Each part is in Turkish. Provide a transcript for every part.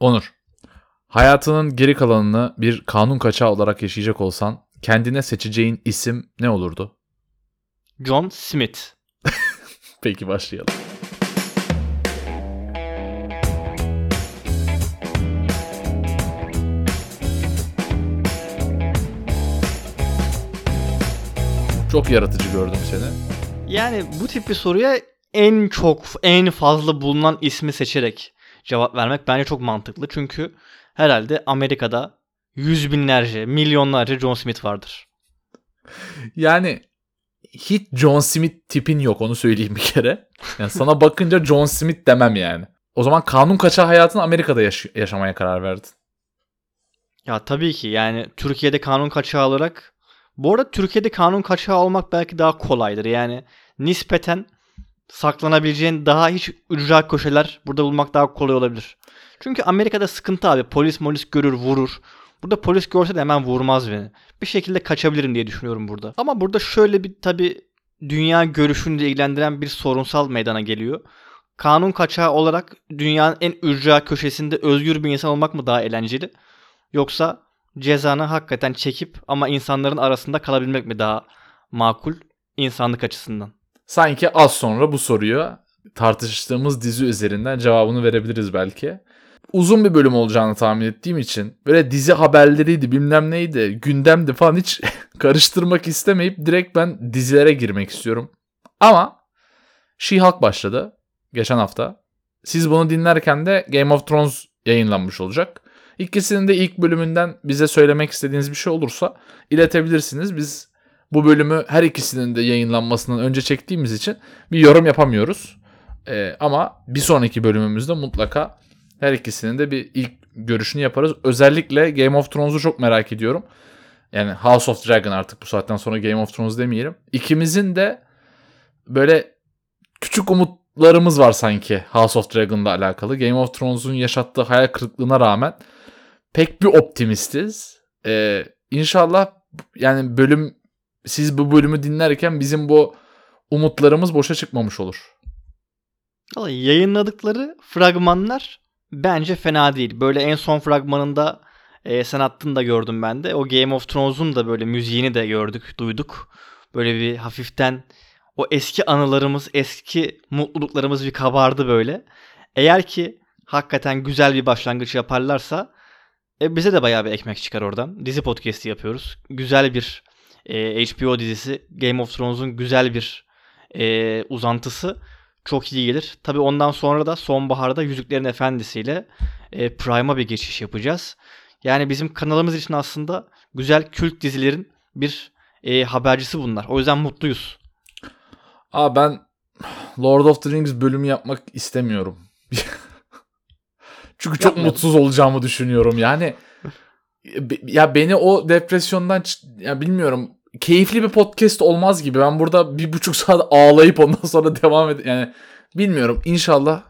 Onur, hayatının geri kalanını bir kanun kaçağı olarak yaşayacak olsan kendine seçeceğin isim ne olurdu? John Smith. Peki başlayalım. Çok yaratıcı gördüm seni. Yani bu tip bir soruya en çok, en fazla bulunan ismi seçerek cevap vermek bence çok mantıklı. Çünkü herhalde Amerika'da yüz binlerce, milyonlarca John Smith vardır. Yani hiç John Smith tipin yok onu söyleyeyim bir kere. Yani sana bakınca John Smith demem yani. O zaman kanun kaçağı hayatını Amerika'da yaş- yaşamaya karar verdin. Ya tabii ki yani Türkiye'de kanun kaçağı olarak bu arada Türkiye'de kanun kaçağı olmak belki daha kolaydır. Yani nispeten saklanabileceğin daha hiç ücra köşeler burada bulmak daha kolay olabilir. Çünkü Amerika'da sıkıntı abi. Polis molis görür vurur. Burada polis görse de hemen vurmaz beni. Bir şekilde kaçabilirim diye düşünüyorum burada. Ama burada şöyle bir tabi dünya görüşünü ilgilendiren bir sorunsal meydana geliyor. Kanun kaçağı olarak dünyanın en ücra köşesinde özgür bir insan olmak mı daha eğlenceli? Yoksa cezanı hakikaten çekip ama insanların arasında kalabilmek mi daha makul insanlık açısından? Sanki az sonra bu soruyu tartıştığımız dizi üzerinden cevabını verebiliriz belki. Uzun bir bölüm olacağını tahmin ettiğim için böyle dizi haberleriydi bilmem neydi gündemdi falan hiç karıştırmak istemeyip direkt ben dizilere girmek istiyorum. Ama She-Hulk başladı geçen hafta. Siz bunu dinlerken de Game of Thrones yayınlanmış olacak. İkisinin de ilk bölümünden bize söylemek istediğiniz bir şey olursa iletebilirsiniz. Biz bu bölümü her ikisinin de yayınlanmasından önce çektiğimiz için bir yorum yapamıyoruz. Ee, ama bir sonraki bölümümüzde mutlaka her ikisinin de bir ilk görüşünü yaparız. Özellikle Game of Thrones'u çok merak ediyorum. Yani House of Dragon artık bu saatten sonra Game of Thrones demeyelim. İkimizin de böyle küçük umutlarımız var sanki House of Dragon'la alakalı. Game of Thrones'un yaşattığı hayal kırıklığına rağmen pek bir optimistiz. Ee, inşallah yani bölüm siz bu bölümü dinlerken bizim bu umutlarımız boşa çıkmamış olur. Vallahi yayınladıkları fragmanlar bence fena değil. Böyle en son fragmanında e, sen attın da gördüm ben de. O Game of Thrones'un da böyle müziğini de gördük, duyduk. Böyle bir hafiften o eski anılarımız, eski mutluluklarımız bir kabardı böyle. Eğer ki hakikaten güzel bir başlangıç yaparlarsa e, bize de bayağı bir ekmek çıkar oradan. Dizi podcast'i yapıyoruz. Güzel bir e, HBO dizisi. Game of Thrones'un güzel bir e, uzantısı çok iyi gelir. Tabii ondan sonra da sonbaharda Yüzüklerin Efendisi'yle e, Prime'a bir geçiş yapacağız. Yani bizim kanalımız için aslında güzel kült dizilerin bir e, habercisi bunlar. O yüzden mutluyuz. Aa ben Lord of the Rings bölümü yapmak istemiyorum. Çünkü çok Yapmayalım. mutsuz olacağımı düşünüyorum. Yani ya beni o depresyondan ya bilmiyorum keyifli bir podcast olmaz gibi. Ben burada bir buçuk saat ağlayıp ondan sonra devam ed yani bilmiyorum. İnşallah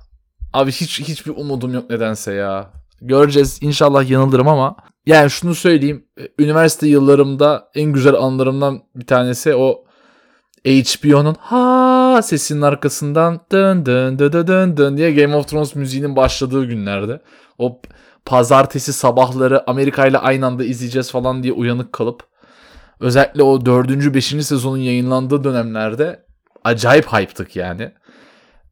abi hiç hiçbir umudum yok nedense ya. Göreceğiz. İnşallah yanılırım ama yani şunu söyleyeyim. Üniversite yıllarımda en güzel anılarımdan bir tanesi o HBO'nun ha sesinin arkasından dın dın dın dın dın diye Game of Thrones müziğinin başladığı günlerde. O pazartesi sabahları Amerika ile aynı anda izleyeceğiz falan diye uyanık kalıp özellikle o 4. 5. sezonun yayınlandığı dönemlerde acayip hype'tık yani.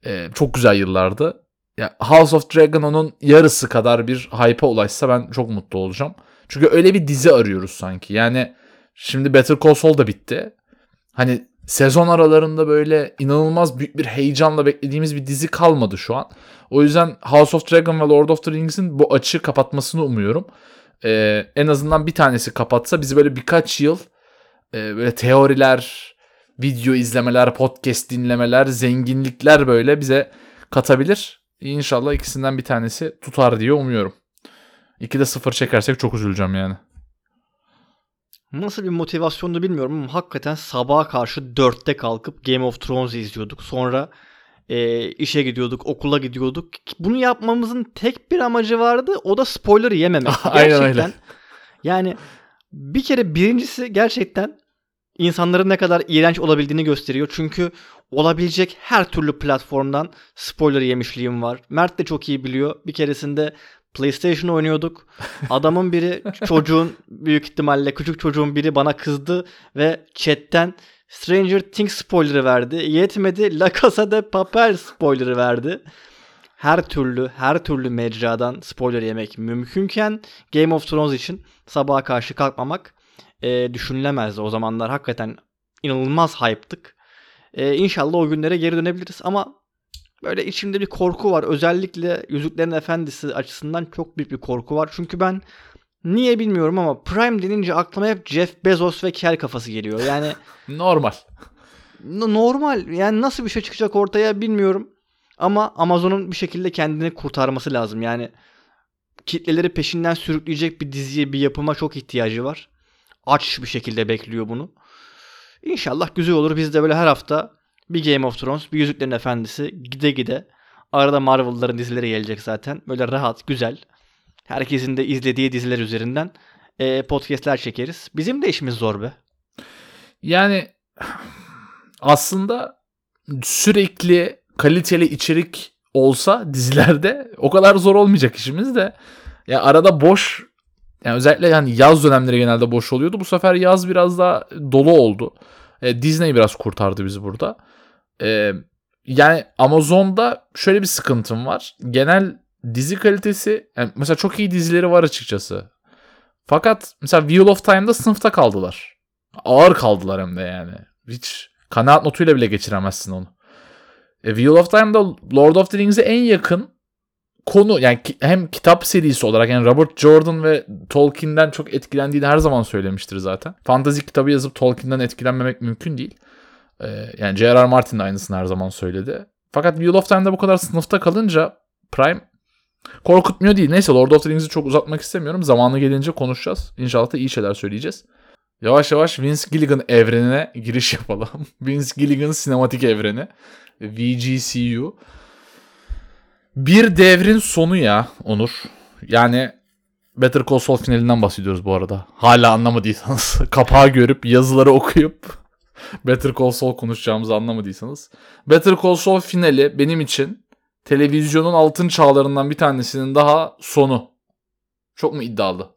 Ee, çok güzel yıllardı. Ya House of Dragon onun yarısı kadar bir hype'a ulaşsa ben çok mutlu olacağım. Çünkü öyle bir dizi arıyoruz sanki. Yani şimdi Better Call Saul da bitti. Hani sezon aralarında böyle inanılmaz büyük bir heyecanla beklediğimiz bir dizi kalmadı şu an. O yüzden House of Dragon ve Lord of the Rings'in bu açığı kapatmasını umuyorum. Ee, en azından bir tanesi kapatsa bizi böyle birkaç yıl e, böyle teoriler, video izlemeler, podcast dinlemeler, zenginlikler böyle bize katabilir. İnşallah ikisinden bir tanesi tutar diye umuyorum. İki de sıfır çekersek çok üzüleceğim yani. Nasıl bir motivasyondu bilmiyorum ama hakikaten sabaha karşı dörtte kalkıp Game of Thrones'u izliyorduk. Sonra e, işe gidiyorduk, okula gidiyorduk. Bunu yapmamızın tek bir amacı vardı. O da spoiler yememek. Aynen gerçekten. öyle. Yani bir kere birincisi gerçekten insanların ne kadar iğrenç olabildiğini gösteriyor. Çünkü olabilecek her türlü platformdan spoiler yemişliğim var. Mert de çok iyi biliyor. Bir keresinde PlayStation oynuyorduk. Adamın biri çocuğun büyük ihtimalle küçük çocuğun biri bana kızdı ve chatten Stranger Things spoiler'ı verdi. Yetmedi La Casa de Papel spoiler'ı verdi. Her türlü her türlü mecradan spoiler yemek mümkünken Game of Thrones için sabaha karşı kalkmamak e, düşünülemezdi. O zamanlar hakikaten inanılmaz hype'tık. E, inşallah o günlere geri dönebiliriz ama böyle içimde bir korku var. Özellikle Yüzüklerin Efendisi açısından çok büyük bir korku var. Çünkü ben niye bilmiyorum ama Prime denince aklıma hep Jeff Bezos ve kel kafası geliyor. Yani Normal. normal yani nasıl bir şey çıkacak ortaya bilmiyorum. Ama Amazon'un bir şekilde kendini kurtarması lazım. Yani kitleleri peşinden sürükleyecek bir diziye, bir yapıma çok ihtiyacı var. Aç bir şekilde bekliyor bunu. İnşallah güzel olur. Biz de böyle her hafta bir Game of Thrones, bir Yüzüklerin Efendisi gide gide. Arada Marvel'ların dizileri gelecek zaten. Böyle rahat, güzel. Herkesin de izlediği diziler üzerinden e, podcastler çekeriz. Bizim de işimiz zor be. Yani aslında sürekli kaliteli içerik olsa dizilerde o kadar zor olmayacak işimiz de. Ya arada boş yani özellikle yani yaz dönemleri genelde boş oluyordu. Bu sefer yaz biraz daha dolu oldu. E, Disney biraz kurtardı bizi burada. E, yani Amazon'da şöyle bir sıkıntım var. Genel dizi kalitesi yani mesela çok iyi dizileri var açıkçası. Fakat mesela Wheel of Time'da sınıfta kaldılar. Ağır kaldılar hem de yani. Hiç kanaat notuyla bile geçiremezsin onu. E, Wheel of Time'da Lord of the Rings'e en yakın konu yani ki, hem kitap serisi olarak yani Robert Jordan ve Tolkien'den çok etkilendiğini her zaman söylemiştir zaten. Fantazi kitabı yazıp Tolkien'den etkilenmemek mümkün değil. Ee, yani J.R.R. Martin de aynısını her zaman söyledi. Fakat Wheel of Time'da bu kadar sınıfta kalınca Prime korkutmuyor değil. Neyse Lord of the Rings'i çok uzatmak istemiyorum. Zamanı gelince konuşacağız. İnşallah da iyi şeyler söyleyeceğiz. Yavaş yavaş Vince Gilligan evrenine giriş yapalım. Vince Gilligan sinematik evreni. VGCU. Bir devrin sonu ya Onur. Yani Better Call Saul finalinden bahsediyoruz bu arada. Hala anlamadıysanız. Kapağı görüp yazıları okuyup Better Call Saul konuşacağımızı anlamadıysanız. Better Call Saul finali benim için televizyonun altın çağlarından bir tanesinin daha sonu. Çok mu iddialı?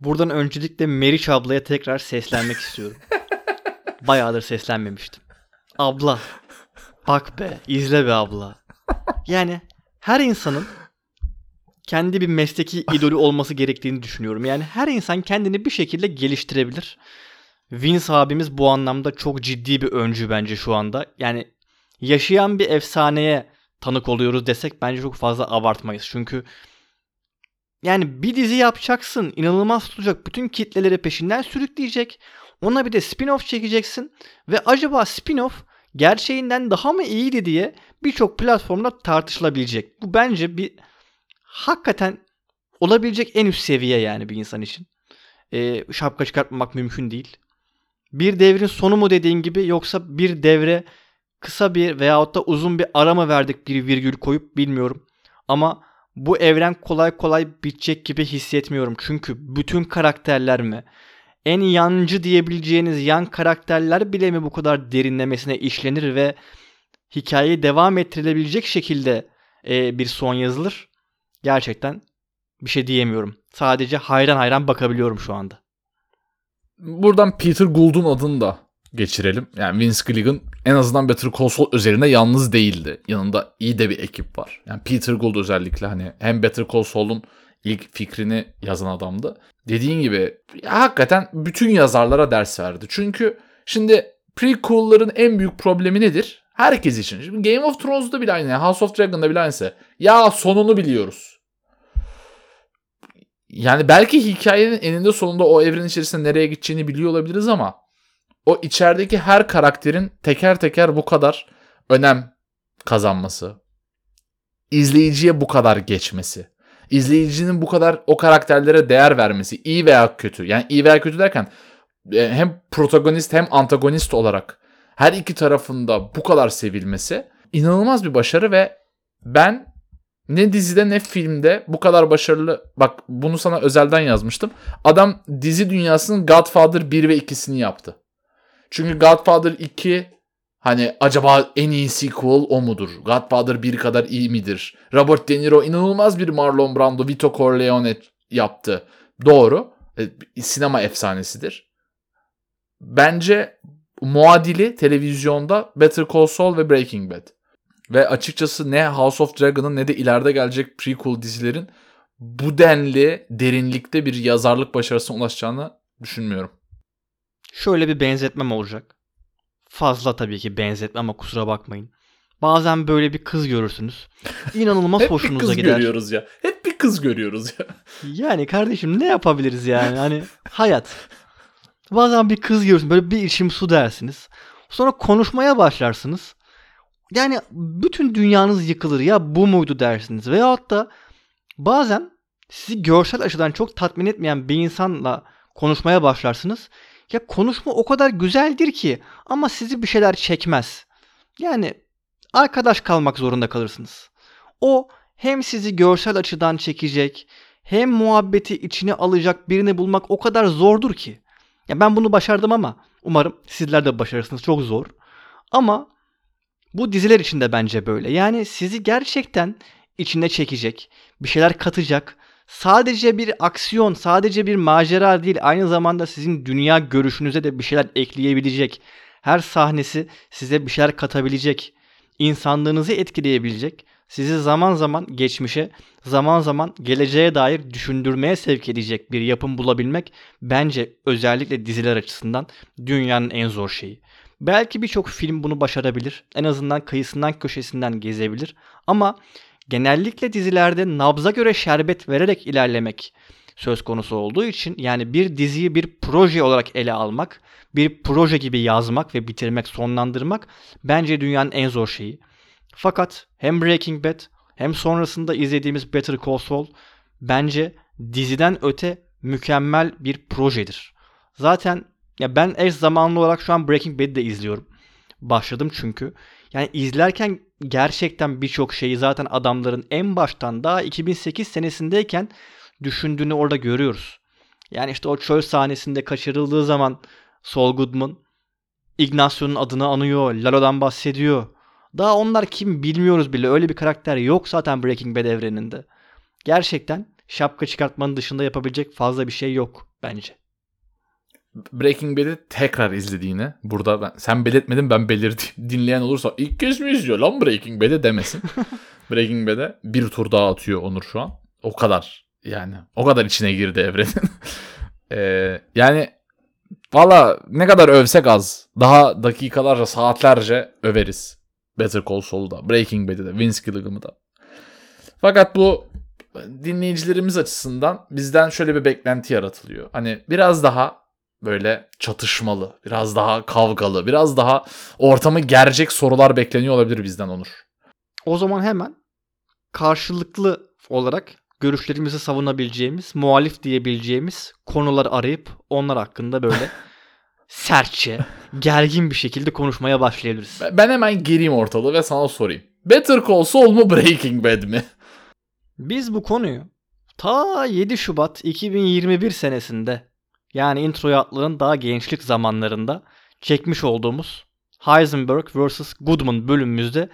Buradan öncelikle Meriç ablaya tekrar seslenmek istiyorum. Bayağıdır seslenmemiştim. Abla. Bak be, izle be abla. Yani her insanın kendi bir mesleki idolü olması gerektiğini düşünüyorum. Yani her insan kendini bir şekilde geliştirebilir. Vince abimiz bu anlamda çok ciddi bir öncü bence şu anda. Yani yaşayan bir efsaneye tanık oluyoruz desek bence çok fazla abartmayız. Çünkü yani bir dizi yapacaksın, inanılmaz tutacak, bütün kitleleri peşinden sürükleyecek. Ona bir de spin-off çekeceksin ve acaba spin-off gerçeğinden daha mı iyiydi diye birçok platformda tartışılabilecek. Bu bence bir hakikaten olabilecek en üst seviye yani bir insan için. Ee, şapka çıkartmamak mümkün değil. Bir devrin sonu mu dediğin gibi yoksa bir devre kısa bir veyahut da uzun bir ara mı verdik bir virgül koyup bilmiyorum. Ama bu evren kolay kolay bitecek gibi hissetmiyorum. Çünkü bütün karakterler mi? En yancı diyebileceğiniz yan karakterler bile mi bu kadar derinlemesine işlenir ve hikayeyi devam ettirilebilecek şekilde e, bir son yazılır? Gerçekten bir şey diyemiyorum. Sadece hayran hayran bakabiliyorum şu anda. Buradan Peter Gould'un adını da geçirelim. Yani Vince Gilligan en azından Better Call Saul üzerinde yalnız değildi. Yanında iyi de bir ekip var. Yani Peter Gould özellikle hani hem Better Call Saul'un ilk fikrini yazan adamdı. Dediğin gibi ya, hakikaten bütün yazarlara ders verdi. Çünkü şimdi prequel'ların en büyük problemi nedir? Herkes için. Şimdi Game of Thrones'da bile aynı. House of Dragon'da bile aynısı. Ya sonunu biliyoruz. Yani belki hikayenin eninde sonunda o evren içerisinde nereye gideceğini biliyor olabiliriz ama o içerideki her karakterin teker teker bu kadar önem kazanması, izleyiciye bu kadar geçmesi, izleyicinin bu kadar o karakterlere değer vermesi, iyi veya kötü. Yani iyi veya kötü derken e, hem protagonist hem antagonist olarak her iki tarafında bu kadar sevilmesi inanılmaz bir başarı ve ben ne dizide ne filmde bu kadar başarılı bak bunu sana özelden yazmıştım. Adam dizi dünyasının Godfather 1 ve 2'sini yaptı. Çünkü Godfather 2 Hani acaba en iyi sequel o mudur? Godfather 1 kadar iyi midir? Robert De Niro inanılmaz bir Marlon Brando, Vito Corleone yaptı. Doğru. E, sinema efsanesidir. Bence muadili televizyonda Better Call Saul ve Breaking Bad. Ve açıkçası ne House of Dragon'ın ne de ileride gelecek prequel dizilerin bu denli derinlikte bir yazarlık başarısına ulaşacağını düşünmüyorum. Şöyle bir benzetmem olacak. Fazla tabii ki benzetme ama kusura bakmayın. Bazen böyle bir kız görürsünüz. İnanılmaz Hep hoşunuza bir kız gider. görüyoruz ya. Hep bir kız görüyoruz ya. Yani kardeşim ne yapabiliriz yani? Hani hayat. Bazen bir kız görürsünüz. Böyle bir içim su dersiniz. Sonra konuşmaya başlarsınız. Yani bütün dünyanız yıkılır. Ya bu muydu dersiniz. Veyahut da bazen sizi görsel açıdan çok tatmin etmeyen bir insanla konuşmaya başlarsınız. Ya konuşma o kadar güzeldir ki ama sizi bir şeyler çekmez. Yani arkadaş kalmak zorunda kalırsınız. O hem sizi görsel açıdan çekecek hem muhabbeti içine alacak birini bulmak o kadar zordur ki. Ya ben bunu başardım ama umarım sizler de başarırsınız. Çok zor. Ama bu diziler için de bence böyle. Yani sizi gerçekten içine çekecek, bir şeyler katacak. Sadece bir aksiyon, sadece bir macera değil, aynı zamanda sizin dünya görüşünüze de bir şeyler ekleyebilecek. Her sahnesi size bir şeyler katabilecek, insanlığınızı etkileyebilecek, sizi zaman zaman geçmişe, zaman zaman geleceğe dair düşündürmeye sevk edecek bir yapım bulabilmek bence özellikle diziler açısından dünyanın en zor şeyi. Belki birçok film bunu başarabilir. En azından kıyısından köşesinden gezebilir. Ama genellikle dizilerde nabza göre şerbet vererek ilerlemek söz konusu olduğu için yani bir diziyi bir proje olarak ele almak, bir proje gibi yazmak ve bitirmek, sonlandırmak bence dünyanın en zor şeyi. Fakat hem Breaking Bad hem sonrasında izlediğimiz Better Call Saul bence diziden öte mükemmel bir projedir. Zaten ya ben eş zamanlı olarak şu an Breaking Bad'i de izliyorum. Başladım çünkü. Yani izlerken gerçekten birçok şeyi zaten adamların en baştan daha 2008 senesindeyken düşündüğünü orada görüyoruz. Yani işte o çöl sahnesinde kaçırıldığı zaman Saul Goodman Ignacio'nun adını anıyor, Lalo'dan bahsediyor. Daha onlar kim bilmiyoruz bile. Öyle bir karakter yok zaten Breaking Bad evreninde. Gerçekten şapka çıkartmanın dışında yapabilecek fazla bir şey yok bence. Breaking Bad'i tekrar izlediğini burada ben sen belirtmedin ben belirteyim. Dinleyen olursa ilk kez mi izliyor lan Breaking Bad'i demesin. Breaking Bad'e bir tur daha atıyor Onur şu an. O kadar yani o kadar içine girdi evrenin. ee, yani valla ne kadar övsek az. Daha dakikalarca saatlerce överiz. Better Call Saul'u da, Breaking Bad'i de, Vince Gilligan'ı da. Fakat bu dinleyicilerimiz açısından bizden şöyle bir beklenti yaratılıyor. Hani biraz daha böyle çatışmalı, biraz daha kavgalı, biraz daha ortamı gerçek sorular bekleniyor olabilir bizden Onur. O zaman hemen karşılıklı olarak görüşlerimizi savunabileceğimiz, muhalif diyebileceğimiz konular arayıp onlar hakkında böyle sertçe, gergin bir şekilde konuşmaya başlayabiliriz. Ben hemen gireyim ortalığı ve sana sorayım. Better Call Saul mu Breaking Bad mi? Biz bu konuyu ta 7 Şubat 2021 senesinde yani intro atların daha gençlik zamanlarında çekmiş olduğumuz Heisenberg vs. Goodman bölümümüzde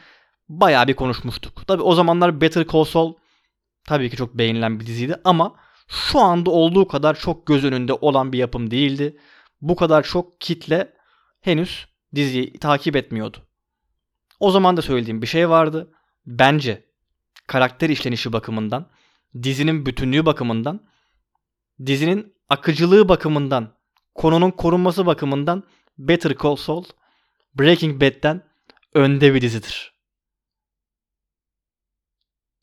bayağı bir konuşmuştuk. Tabi o zamanlar Better Call Saul tabii ki çok beğenilen bir diziydi ama şu anda olduğu kadar çok göz önünde olan bir yapım değildi. Bu kadar çok kitle henüz diziyi takip etmiyordu. O zaman da söylediğim bir şey vardı. Bence karakter işlenişi bakımından, dizinin bütünlüğü bakımından, dizinin akıcılığı bakımından, konunun korunması bakımından Better Call Saul Breaking Bad'den önde bir dizidir.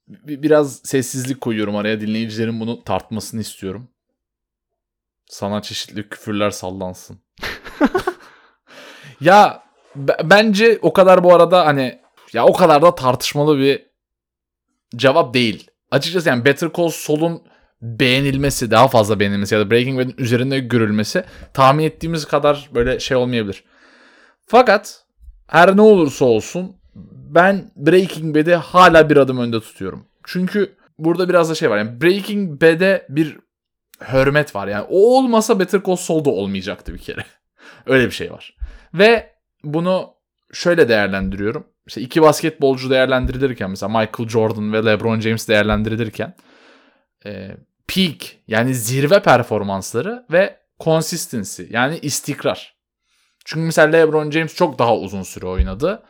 Biraz sessizlik koyuyorum araya. Dinleyicilerin bunu tartmasını istiyorum. Sana çeşitli küfürler sallansın. ya b- bence o kadar bu arada hani ya o kadar da tartışmalı bir cevap değil. Açıkçası yani Better Call Saul'un beğenilmesi, daha fazla beğenilmesi ya da Breaking Bad'in üzerinde görülmesi tahmin ettiğimiz kadar böyle şey olmayabilir. Fakat her ne olursa olsun ben Breaking Bad'i hala bir adım önde tutuyorum. Çünkü burada biraz da şey var. Yani Breaking Bad'e bir hürmet var. Yani o olmasa Better Call Saul'da olmayacaktı bir kere. Öyle bir şey var. Ve bunu şöyle değerlendiriyorum. İşte iki basketbolcu değerlendirilirken mesela Michael Jordan ve LeBron James değerlendirilirken peak yani zirve performansları ve consistency yani istikrar. Çünkü mesela LeBron James çok daha uzun süre oynadı.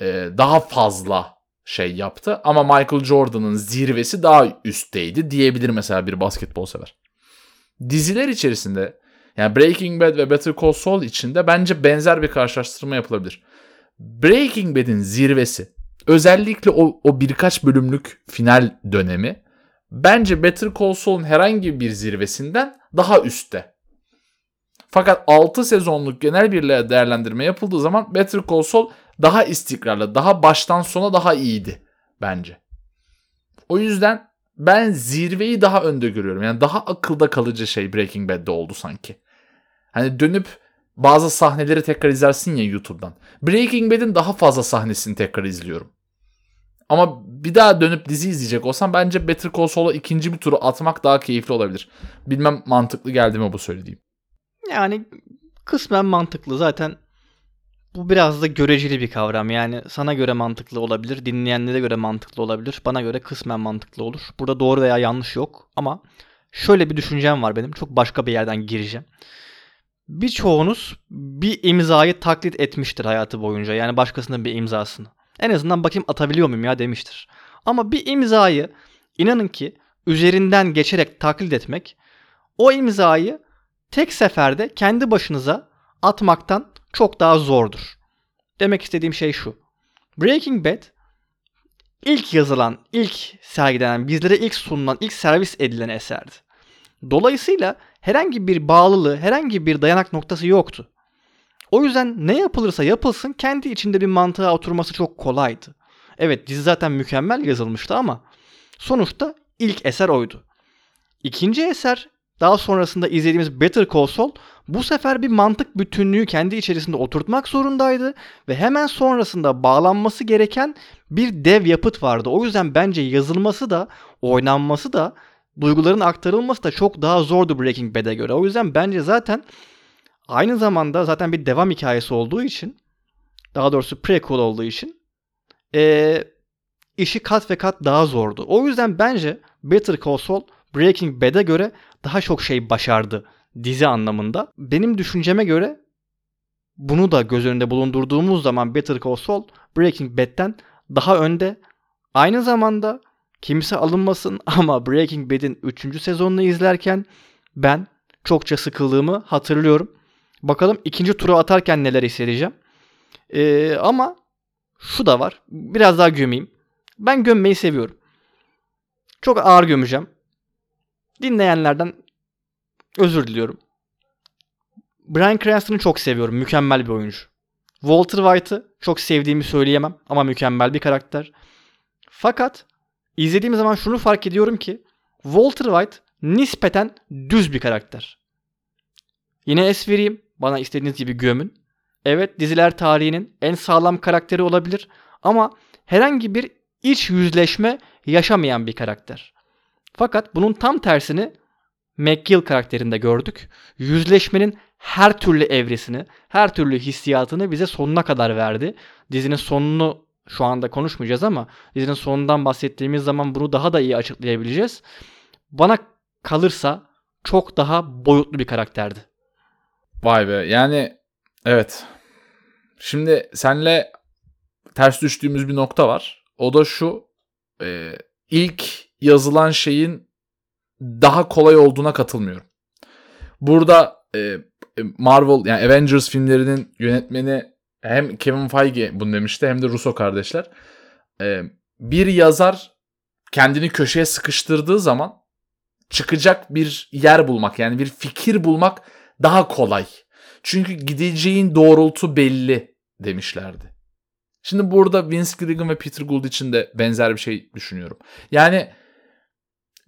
E, daha fazla şey yaptı ama Michael Jordan'ın zirvesi daha üstteydi diyebilir mesela bir basketbol sever. Diziler içerisinde yani Breaking Bad ve Better Call Saul içinde bence benzer bir karşılaştırma yapılabilir. Breaking Bad'in zirvesi özellikle o, o birkaç bölümlük final dönemi bence Better Call Saul'un herhangi bir zirvesinden daha üstte. Fakat 6 sezonluk genel bir değerlendirme yapıldığı zaman Better Call Saul daha istikrarlı, daha baştan sona daha iyiydi bence. O yüzden ben zirveyi daha önde görüyorum. Yani daha akılda kalıcı şey Breaking Bad'de oldu sanki. Hani dönüp bazı sahneleri tekrar izlersin ya YouTube'dan. Breaking Bad'in daha fazla sahnesini tekrar izliyorum. Ama bir daha dönüp dizi izleyecek olsam bence Better Call Saul'a ikinci bir turu atmak daha keyifli olabilir. Bilmem mantıklı geldi mi bu söylediğim. Yani kısmen mantıklı. Zaten bu biraz da göreceli bir kavram. Yani sana göre mantıklı olabilir, dinleyenlere göre mantıklı olabilir. Bana göre kısmen mantıklı olur. Burada doğru veya yanlış yok ama şöyle bir düşüncem var benim. Çok başka bir yerden gireceğim. Birçoğunuz bir imzayı taklit etmiştir hayatı boyunca. Yani başkasının bir imzasını. En azından bakayım atabiliyor muyum ya demiştir. Ama bir imzayı inanın ki üzerinden geçerek taklit etmek o imzayı tek seferde kendi başınıza atmaktan çok daha zordur. Demek istediğim şey şu. Breaking Bad ilk yazılan, ilk sergilenen, bizlere ilk sunulan, ilk servis edilen eserdi. Dolayısıyla herhangi bir bağlılığı, herhangi bir dayanak noktası yoktu. O yüzden ne yapılırsa yapılsın kendi içinde bir mantığa oturması çok kolaydı. Evet dizi zaten mükemmel yazılmıştı ama sonuçta ilk eser oydu. İkinci eser daha sonrasında izlediğimiz Better Call Saul bu sefer bir mantık bütünlüğü kendi içerisinde oturtmak zorundaydı ve hemen sonrasında bağlanması gereken bir dev yapıt vardı. O yüzden bence yazılması da oynanması da duyguların aktarılması da çok daha zordu Breaking Bad'e göre. O yüzden bence zaten aynı zamanda zaten bir devam hikayesi olduğu için daha doğrusu prequel olduğu için ee, işi kat ve kat daha zordu. O yüzden bence Better Call Saul Breaking Bad'e göre daha çok şey başardı dizi anlamında. Benim düşünceme göre bunu da göz önünde bulundurduğumuz zaman Better Call Saul Breaking Bad'den daha önde. Aynı zamanda kimse alınmasın ama Breaking Bad'in 3. sezonunu izlerken ben çokça sıkıldığımı hatırlıyorum. Bakalım ikinci turu atarken neler hissedeceğim. Ee, ama şu da var. Biraz daha gömeyim. Ben gömmeyi seviyorum. Çok ağır gömeceğim. Dinleyenlerden özür diliyorum. Bryan Cranston'ı çok seviyorum. Mükemmel bir oyuncu. Walter White'ı çok sevdiğimi söyleyemem ama mükemmel bir karakter. Fakat izlediğim zaman şunu fark ediyorum ki Walter White nispeten düz bir karakter. Yine es vereyim. Bana istediğiniz gibi gömün. Evet diziler tarihinin en sağlam karakteri olabilir ama herhangi bir iç yüzleşme yaşamayan bir karakter. Fakat bunun tam tersini McGill karakterinde gördük. Yüzleşmenin her türlü evresini, her türlü hissiyatını bize sonuna kadar verdi. Dizinin sonunu şu anda konuşmayacağız ama dizinin sonundan bahsettiğimiz zaman bunu daha da iyi açıklayabileceğiz. Bana kalırsa çok daha boyutlu bir karakterdi. Vay be yani evet. Şimdi senle ters düştüğümüz bir nokta var. O da şu. E, ilk yazılan şeyin daha kolay olduğuna katılmıyorum. Burada e, Marvel yani Avengers filmlerinin yönetmeni hem Kevin Feige bunu demişti hem de Russo kardeşler. E, bir yazar kendini köşeye sıkıştırdığı zaman çıkacak bir yer bulmak yani bir fikir bulmak daha kolay. Çünkü gideceğin doğrultu belli demişlerdi. Şimdi burada Vince Gilligan ve Peter Gould için de benzer bir şey düşünüyorum. Yani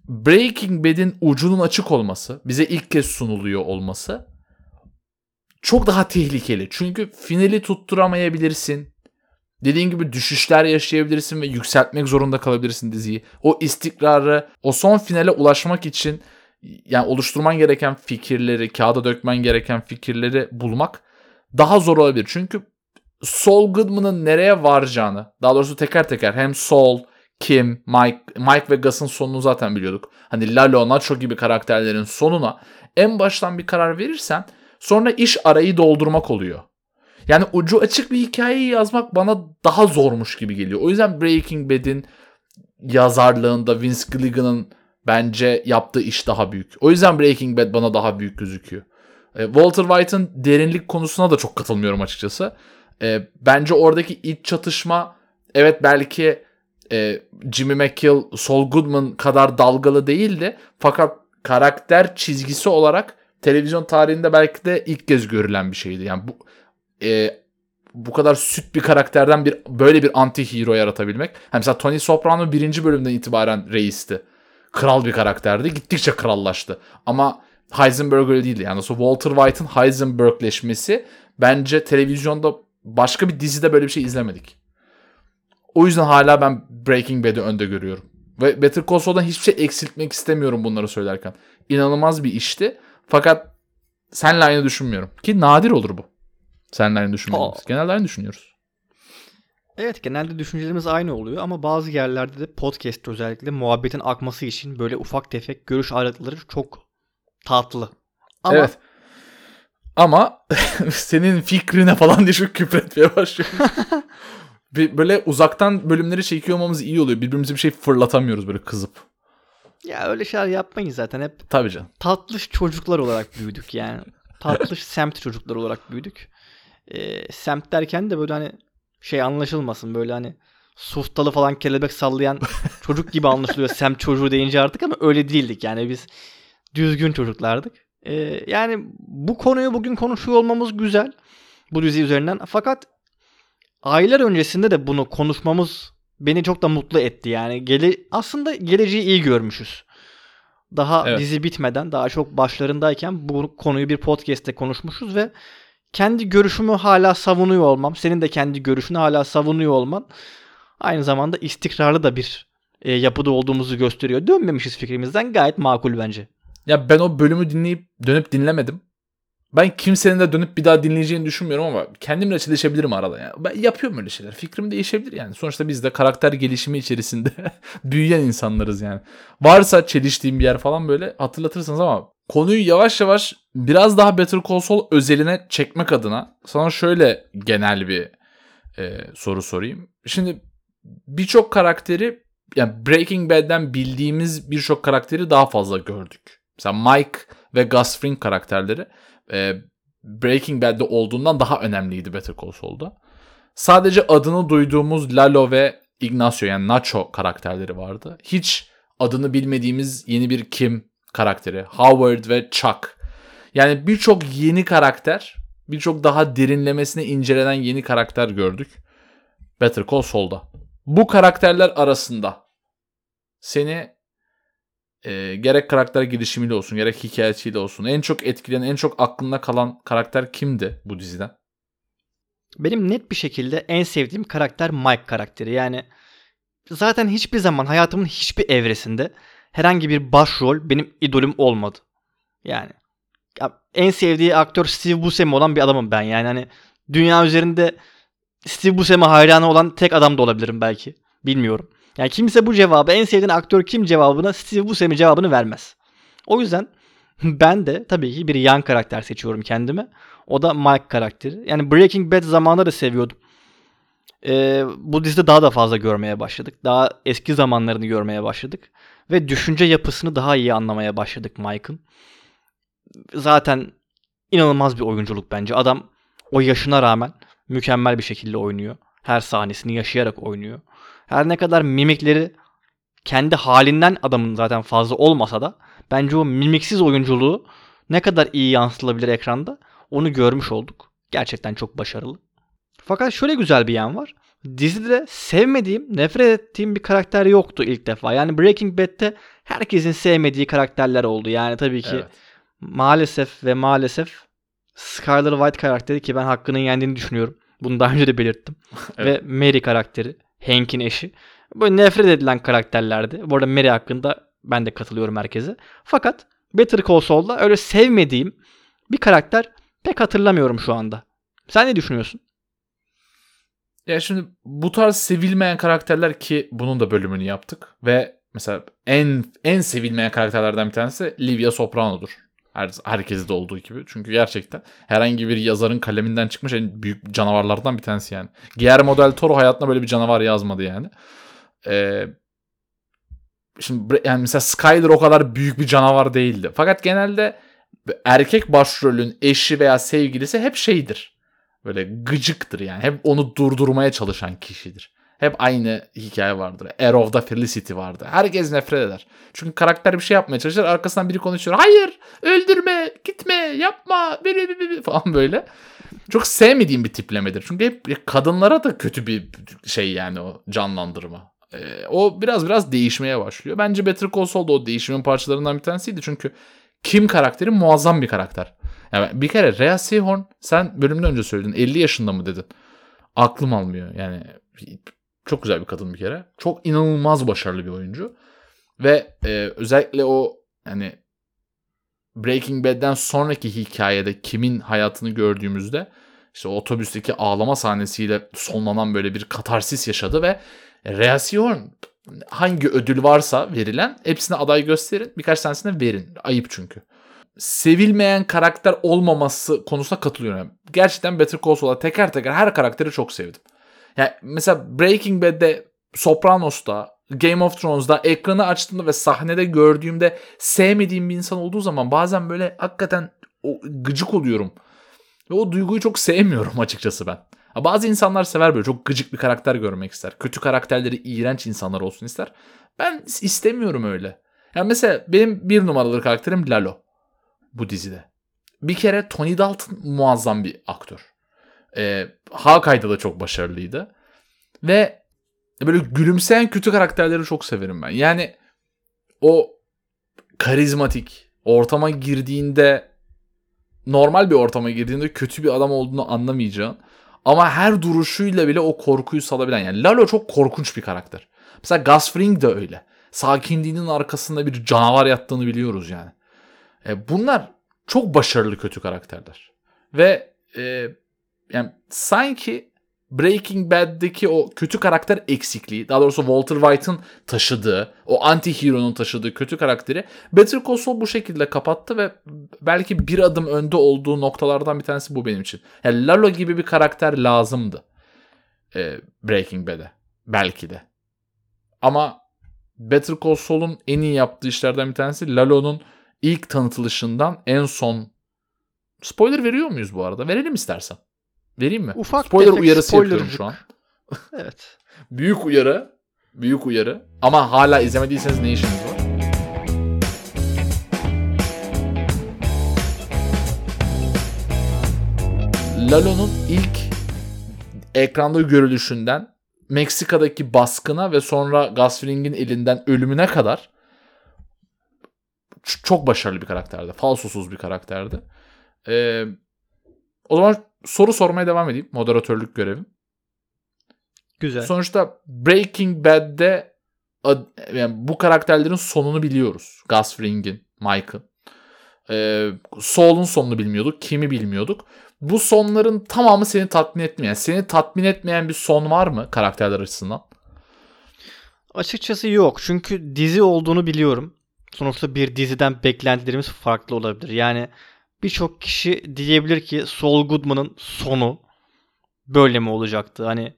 Breaking Bad'in ucunun açık olması, bize ilk kez sunuluyor olması çok daha tehlikeli. Çünkü finali tutturamayabilirsin. Dediğin gibi düşüşler yaşayabilirsin ve yükseltmek zorunda kalabilirsin diziyi. O istikrarı, o son finale ulaşmak için yani oluşturman gereken fikirleri, kağıda dökmen gereken fikirleri bulmak daha zor olabilir. Çünkü Saul Goodman'ın nereye varacağını, daha doğrusu teker teker hem Saul, Kim, Mike, Mike ve Gus'ın sonunu zaten biliyorduk. Hani Lalo, Nacho gibi karakterlerin sonuna en baştan bir karar verirsen sonra iş arayı doldurmak oluyor. Yani ucu açık bir hikayeyi yazmak bana daha zormuş gibi geliyor. O yüzden Breaking Bad'in yazarlığında Vince Gilligan'ın bence yaptığı iş daha büyük. O yüzden Breaking Bad bana daha büyük gözüküyor. E, Walter White'ın derinlik konusuna da çok katılmıyorum açıkçası. E, bence oradaki iç çatışma evet belki e, Jimmy McGill, Saul Goodman kadar dalgalı değildi. Fakat karakter çizgisi olarak televizyon tarihinde belki de ilk kez görülen bir şeydi. Yani bu e, bu kadar süt bir karakterden bir böyle bir anti hero yaratabilmek. Yani mesela Tony Soprano birinci bölümden itibaren reisti. Kral bir karakterdi. Gittikçe krallaştı. Ama Heisenberg öyle değildi. Yani Walter White'ın Heisenbergleşmesi bence televizyonda başka bir dizide böyle bir şey izlemedik. O yüzden hala ben Breaking Bad'i önde görüyorum. Ve Better Call Saul'dan hiçbir şey eksiltmek istemiyorum bunları söylerken. İnanılmaz bir işti. Fakat senle aynı düşünmüyorum. Ki nadir olur bu. Senle aynı düşünmemiz. Genelde aynı düşünüyoruz. Evet genelde düşüncelerimiz aynı oluyor ama bazı yerlerde de podcast özellikle muhabbetin akması için böyle ufak tefek görüş ayrılıkları çok tatlı. Ama Evet. Ama senin fikrine falan diye şu küfretmeye başlıyorum. Bir- böyle uzaktan bölümleri çekiyor olmamız iyi oluyor. Birbirimize bir şey fırlatamıyoruz böyle kızıp. ya öyle şeyler yapmayın zaten hep Tabii canım. tatlış çocuklar olarak büyüdük yani. Tatlış semt çocuklar olarak büyüdük. Ee, semt derken de böyle hani şey anlaşılmasın böyle hani suftalı falan kelebek sallayan çocuk gibi anlaşılıyor semt çocuğu deyince artık ama öyle değildik yani biz düzgün çocuklardık. Ee, yani bu konuyu bugün konuşuyor olmamız güzel bu dizi üzerinden fakat aylar öncesinde de bunu konuşmamız beni çok da mutlu etti yani. Gele aslında geleceği iyi görmüşüz. Daha Evet. dizi bitmeden daha çok başlarındayken bu konuyu bir podcast'te konuşmuşuz ve kendi görüşümü hala savunuyor olmam, senin de kendi görüşünü hala savunuyor olman aynı zamanda istikrarlı da bir e, yapıda olduğumuzu gösteriyor. Dönmemişiz fikrimizden gayet makul bence. Ya ben o bölümü dinleyip dönüp dinlemedim. Ben kimsenin de dönüp bir daha dinleyeceğini düşünmüyorum ama kendimle çelişebilirim arada. Yani. Ben yapıyorum öyle şeyler. Fikrim değişebilir yani. Sonuçta biz de karakter gelişimi içerisinde büyüyen insanlarız yani. Varsa çeliştiğim bir yer falan böyle hatırlatırsınız ama konuyu yavaş yavaş biraz daha Better Call Saul özeline çekmek adına sana şöyle genel bir e, soru sorayım. Şimdi birçok karakteri yani Breaking Bad'den bildiğimiz birçok karakteri daha fazla gördük. Mesela Mike ve Gus Fring karakterleri e, Breaking Bad'de olduğundan daha önemliydi Better Call Saul'da. Sadece adını duyduğumuz Lalo ve Ignacio yani Nacho karakterleri vardı. Hiç adını bilmediğimiz yeni bir Kim karakteri. Howard ve Chuck. Yani birçok yeni karakter, birçok daha derinlemesine incelenen yeni karakter gördük. Better Call Saul'da. Bu karakterler arasında seni e, gerek karakter gelişimiyle olsun gerek hikayesiyle olsun en çok etkilenen en çok aklında kalan karakter kimdi bu diziden? Benim net bir şekilde en sevdiğim karakter Mike karakteri. Yani zaten hiçbir zaman hayatımın hiçbir evresinde herhangi bir başrol benim idolüm olmadı. Yani ya en sevdiği aktör Steve Buscemi olan bir adamım ben. Yani hani dünya üzerinde Steve Buscemi hayranı olan tek adam da olabilirim belki. Bilmiyorum. Yani kimse bu cevabı en sevdiğin aktör kim cevabına Steve Buscemi cevabını vermez. O yüzden ben de tabii ki bir yan karakter seçiyorum kendime. O da Mike karakteri. Yani Breaking Bad zamanında da seviyordum. Ee, bu dizide daha da fazla görmeye başladık. Daha eski zamanlarını görmeye başladık. Ve düşünce yapısını daha iyi anlamaya başladık Mike'ın. Zaten inanılmaz bir oyunculuk bence. Adam o yaşına rağmen mükemmel bir şekilde oynuyor. Her sahnesini yaşayarak oynuyor. Her ne kadar mimikleri kendi halinden adamın zaten fazla olmasa da bence o mimiksiz oyunculuğu ne kadar iyi yansıtılabilir ekranda onu görmüş olduk. Gerçekten çok başarılı. Fakat şöyle güzel bir yan var. Dizide sevmediğim, nefret ettiğim bir karakter yoktu ilk defa. Yani Breaking Bad'de herkesin sevmediği karakterler oldu. Yani tabii ki Evet. maalesef ve maalesef Skyler White karakteri ki ben hakkının yendiğini düşünüyorum. Bunu daha önce de belirttim. Evet. Ve Mary karakteri, Hank'in eşi. Böyle nefret edilen karakterlerdi. Bu arada Mary hakkında ben de katılıyorum herkese. Fakat Better Call Saul'da öyle sevmediğim bir karakter pek hatırlamıyorum şu anda. Sen ne düşünüyorsun? Ya şimdi bu tarz sevilmeyen karakterler ki bunun da bölümünü yaptık ve mesela en en sevilmeyen karakterlerden bir tanesi Livia Soprano'dur. Her, herkesi de olduğu gibi. Çünkü gerçekten herhangi bir yazarın kaleminden çıkmış en büyük canavarlardan bir tanesi yani. Guillermo del Toro hayatında böyle bir canavar yazmadı yani. Ee, şimdi yani mesela Skyler o kadar büyük bir canavar değildi. Fakat genelde erkek başrolün eşi veya sevgilisi hep şeydir. Böyle gıcıktır yani. Hep onu durdurmaya çalışan kişidir. Hep aynı hikaye vardır. Arrow'da Felicity vardı. Herkes nefret eder. Çünkü karakter bir şey yapmaya çalışır. Arkasından biri konuşuyor. Hayır öldürme gitme yapma falan böyle. Çok sevmediğim bir tiplemedir. Çünkü hep kadınlara da kötü bir şey yani o canlandırma. Ee, o biraz biraz değişmeye başlıyor. Bence Better Call Saul da o değişimin parçalarından bir tanesiydi. Çünkü Kim karakteri muazzam bir karakter. Yani bir kere Rhea Seahorn sen bölümden önce söyledin 50 yaşında mı dedin. Aklım almıyor. Yani çok güzel bir kadın bir kere. Çok inanılmaz başarılı bir oyuncu. Ve e, özellikle o hani Breaking Bad'den sonraki hikayede kimin hayatını gördüğümüzde işte otobüsteki ağlama sahnesiyle sonlanan böyle bir katarsis yaşadı ve Rhea Seahorn hangi ödül varsa verilen hepsine aday gösterin birkaç tanesine verin. Ayıp çünkü. Sevilmeyen karakter olmaması konusunda katılıyorum. Gerçekten Better Call Saul'a teker teker her karakteri çok sevdim. Yani mesela Breaking Bad'de, Sopranos'ta, Game of Thrones'da ekranı açtığımda ve sahnede gördüğümde sevmediğim bir insan olduğu zaman bazen böyle hakikaten gıcık oluyorum. Ve o duyguyu çok sevmiyorum açıkçası ben. Bazı insanlar sever böyle çok gıcık bir karakter görmek ister. Kötü karakterleri iğrenç insanlar olsun ister. Ben istemiyorum öyle. Yani mesela benim bir numaralı karakterim Lalo bu dizide. Bir kere Tony Dalton muazzam bir aktör. Ee, Hawkeye'da da çok başarılıydı. Ve böyle gülümseyen kötü karakterleri çok severim ben. Yani o karizmatik ortama girdiğinde normal bir ortama girdiğinde kötü bir adam olduğunu anlamayacağın ama her duruşuyla bile o korkuyu salabilen yani Lalo çok korkunç bir karakter. Mesela Gus Fring de öyle. Sakinliğinin arkasında bir canavar yattığını biliyoruz yani. E, bunlar çok başarılı kötü karakterler. Ve e, yani sanki Breaking Bad'deki o kötü karakter eksikliği, daha doğrusu Walter White'ın taşıdığı, o anti-hero'nun taşıdığı kötü karakteri Better Call Saul bu şekilde kapattı ve belki bir adım önde olduğu noktalardan bir tanesi bu benim için. Yani Lalo gibi bir karakter lazımdı e, Breaking Bad'e. Belki de. Ama Better Call Saul'un en iyi yaptığı işlerden bir tanesi Lalo'nun ilk tanıtılışından en son spoiler veriyor muyuz bu arada? Verelim istersen. Vereyim mi? Ufak spoiler uyarısı yapıyorum şu an. evet. Büyük uyarı. Büyük uyarı. Ama hala izlemediyseniz ne işiniz var? Lalo'nun ilk ekranda görülüşünden Meksika'daki baskına ve sonra Gus Fring'in elinden ölümüne kadar çok başarılı bir karakterdi. Falsosuz bir karakterdi. Ee, o zaman soru sormaya devam edeyim. Moderatörlük görevim. Güzel. Sonuçta Breaking Bad'de yani bu karakterlerin sonunu biliyoruz. Gus Fring'in, Michael. Ee, Saul'un sonunu bilmiyorduk. Kimi bilmiyorduk. Bu sonların tamamı seni tatmin etmiyor. Yani seni tatmin etmeyen bir son var mı karakterler açısından? Açıkçası yok. Çünkü dizi olduğunu biliyorum. Sonuçta bir diziden beklentilerimiz farklı olabilir. Yani birçok kişi diyebilir ki Saul Goodman'ın sonu böyle mi olacaktı? Hani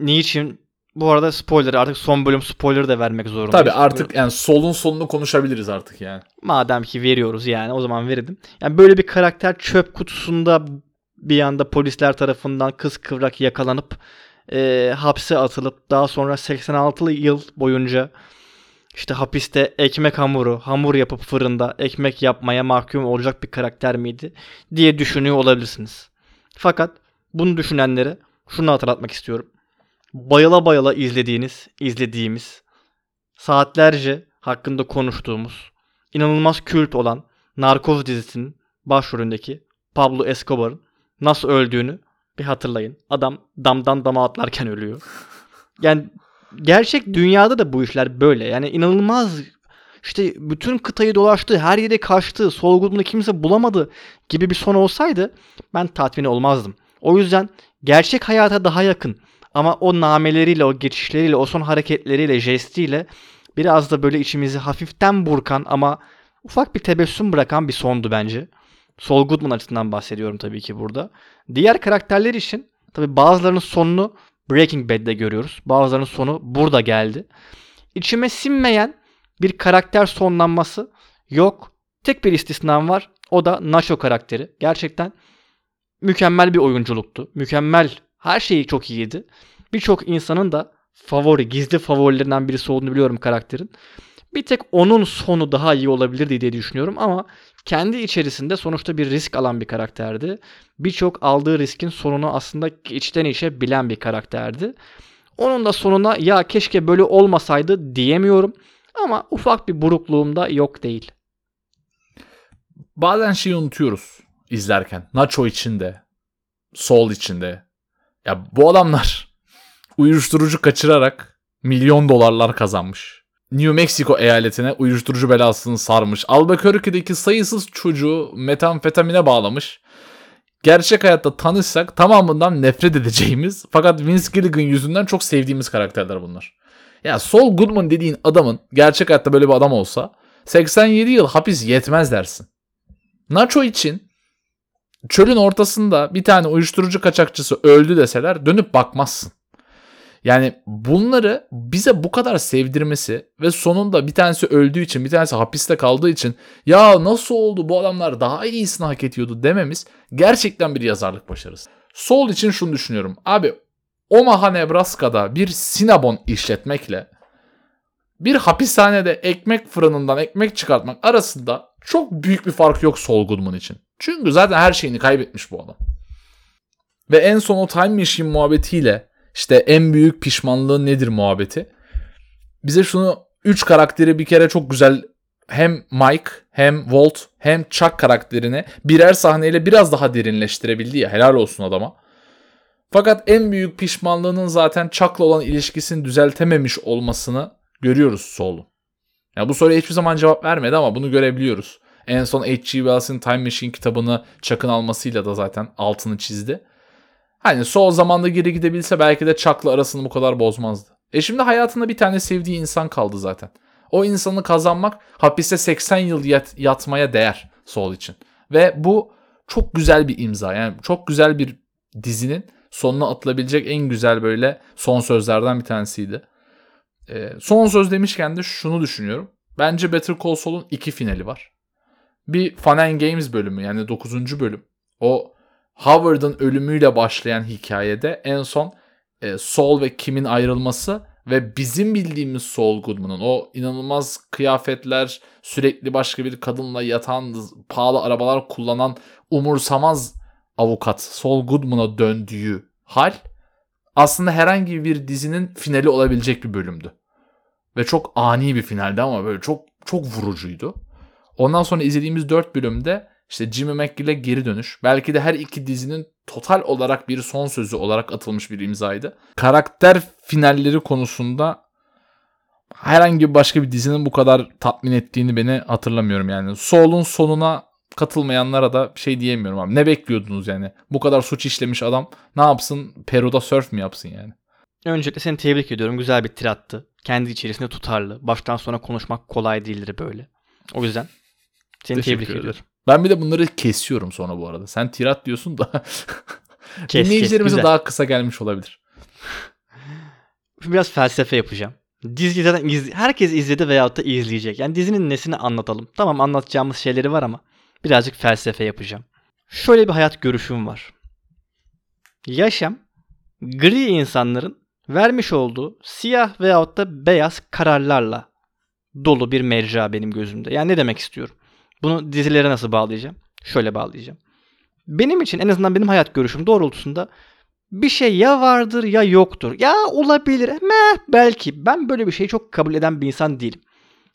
niçin bu arada spoiler artık son bölüm spoiler da vermek zorundayız. Tabii artık yani Saul'un sonunu konuşabiliriz artık yani. Madem ki veriyoruz yani o zaman verelim. Yani böyle bir karakter çöp kutusunda bir anda polisler tarafından kız kıvrak yakalanıp e, hapse atılıp daha sonra 86 yıl boyunca işte hapiste ekmek hamuru, hamur yapıp fırında ekmek yapmaya mahkum olacak bir karakter miydi diye düşünüyor olabilirsiniz. Fakat bunu düşünenlere şunu hatırlatmak istiyorum. Bayıla bayıla izlediğiniz, izlediğimiz, saatlerce hakkında konuştuğumuz, inanılmaz kült olan Narkoz dizisinin başrolündeki Pablo Escobar'ın nasıl öldüğünü bir hatırlayın. Adam damdan dama atlarken ölüyor. Yani gerçek dünyada da bu işler böyle. Yani inanılmaz işte bütün kıtayı dolaştı, her yere kaçtı, solgunluğunu kimse bulamadı gibi bir son olsaydı ben tatmin olmazdım. O yüzden gerçek hayata daha yakın Ama o nameleriyle, o geçişleriyle, o son hareketleriyle, jestiyle biraz da böyle içimizi hafiften burkan ama ufak bir tebessüm bırakan bir sondu bence. Saul Goodman açısından bahsediyorum tabii ki burada. Diğer karakterler için tabii bazılarının sonunu Breaking Bad'de görüyoruz. Bazılarının sonu burada geldi. İçime sinmeyen bir karakter sonlanması yok. Tek bir istisnam var. O da Nacho karakteri. Gerçekten mükemmel bir oyunculuktu. Mükemmel. Her şeyi çok iyiydi. Birçok insanın da favori, gizli favorilerinden birisi olduğunu biliyorum karakterin. Bir tek onun sonu daha iyi olabilirdi diye düşünüyorum ama kendi içerisinde sonuçta bir risk alan bir karakterdi. Birçok aldığı riskin sonunu aslında içten içe bilen bir karakterdi. Onun da sonuna ya keşke böyle olmasaydı diyemiyorum ama ufak bir burukluğum da yok değil. Bazen şeyi unutuyoruz izlerken. Nacho içinde, Sol içinde. Ya bu adamlar uyuşturucu kaçırarak milyon dolarlar kazanmış. New Mexico eyaletine uyuşturucu belasını sarmış. Albuquerque'deki sayısız çocuğu metamfetamine bağlamış. Gerçek hayatta tanışsak tamamından nefret edeceğimiz fakat Vince Gilligan yüzünden çok sevdiğimiz karakterler bunlar. Ya Saul Goodman dediğin adamın gerçek hayatta böyle bir adam olsa 87 yıl hapis yetmez dersin. Nacho için çölün ortasında bir tane uyuşturucu kaçakçısı öldü deseler dönüp bakmazsın. Yani bunları bize bu kadar sevdirmesi ve sonunda bir tanesi öldüğü için bir tanesi hapiste kaldığı için ya nasıl oldu bu adamlar daha iyisini hak ediyordu dememiz gerçekten bir yazarlık başarısı. Sol için şunu düşünüyorum. Abi Omaha Nebraska'da bir Cinnabon işletmekle bir hapishanede ekmek fırınından ekmek çıkartmak arasında çok büyük bir fark yok Sol Goodman için. Çünkü zaten her şeyini kaybetmiş bu adam. Ve en son o Time Machine muhabbetiyle işte en büyük pişmanlığı nedir muhabbeti. Bize şunu 3 karakteri bir kere çok güzel hem Mike hem Walt hem Chuck karakterini birer sahneyle biraz daha derinleştirebildi ya helal olsun adama. Fakat en büyük pişmanlığının zaten Chuck'la olan ilişkisini düzeltememiş olmasını görüyoruz Saul'un. Ya bu soruya hiçbir zaman cevap vermedi ama bunu görebiliyoruz. En son H.G. Wells'in Time Machine kitabını Chuck'ın almasıyla da zaten altını çizdi. Hani sol zamanda geri gidebilse belki de Chuck'la arasını bu kadar bozmazdı. E şimdi hayatında bir tane sevdiği insan kaldı zaten. O insanı kazanmak hapiste 80 yıl yat, yatmaya değer sol için. Ve bu çok güzel bir imza. Yani çok güzel bir dizinin sonuna atılabilecek en güzel böyle son sözlerden bir tanesiydi. E, son söz demişken de şunu düşünüyorum. Bence Better Call Saul'un iki finali var. Bir Fun and Games bölümü yani 9. bölüm. O Howard'ın ölümüyle başlayan hikayede en son e, Saul ve Kim'in ayrılması ve bizim bildiğimiz Saul Goodman'ın o inanılmaz kıyafetler, sürekli başka bir kadınla yatan, pahalı arabalar kullanan umursamaz avukat Saul Goodman'a döndüğü hal aslında herhangi bir dizinin finali olabilecek bir bölümdü. Ve çok ani bir finaldi ama böyle çok çok vurucuydu. Ondan sonra izlediğimiz 4 bölümde işte Jimmy McGill'e geri dönüş. Belki de her iki dizinin total olarak bir son sözü olarak atılmış bir imzaydı. Karakter finalleri konusunda herhangi başka bir dizinin bu kadar tatmin ettiğini beni hatırlamıyorum yani. Saul'un sonuna katılmayanlara da şey diyemiyorum abi. Ne bekliyordunuz yani? Bu kadar suç işlemiş adam ne yapsın? Peru'da surf mi yapsın yani? Öncelikle seni tebrik ediyorum. Güzel bir tirattı. Kendi içerisinde tutarlı. Baştan sona konuşmak kolay değildir böyle. O yüzden seni tebrik ediyorum. Ben bir de bunları kesiyorum sonra bu arada. Sen tirat diyorsun da kes, dinleyicilerimize kes, daha kısa gelmiş olabilir. Biraz felsefe yapacağım. Dizi zaten iz, herkes izledi veyahut da izleyecek. Yani dizinin nesini anlatalım. Tamam anlatacağımız şeyleri var ama birazcık felsefe yapacağım. Şöyle bir hayat görüşüm var. Yaşam gri insanların vermiş olduğu siyah veyahut da beyaz kararlarla dolu bir mecra benim gözümde. Yani ne demek istiyorum? Bunu dizilere nasıl bağlayacağım? Şöyle bağlayacağım. Benim için en azından benim hayat görüşüm doğrultusunda bir şey ya vardır ya yoktur. Ya olabilir. Meh, belki. Ben böyle bir şeyi çok kabul eden bir insan değilim.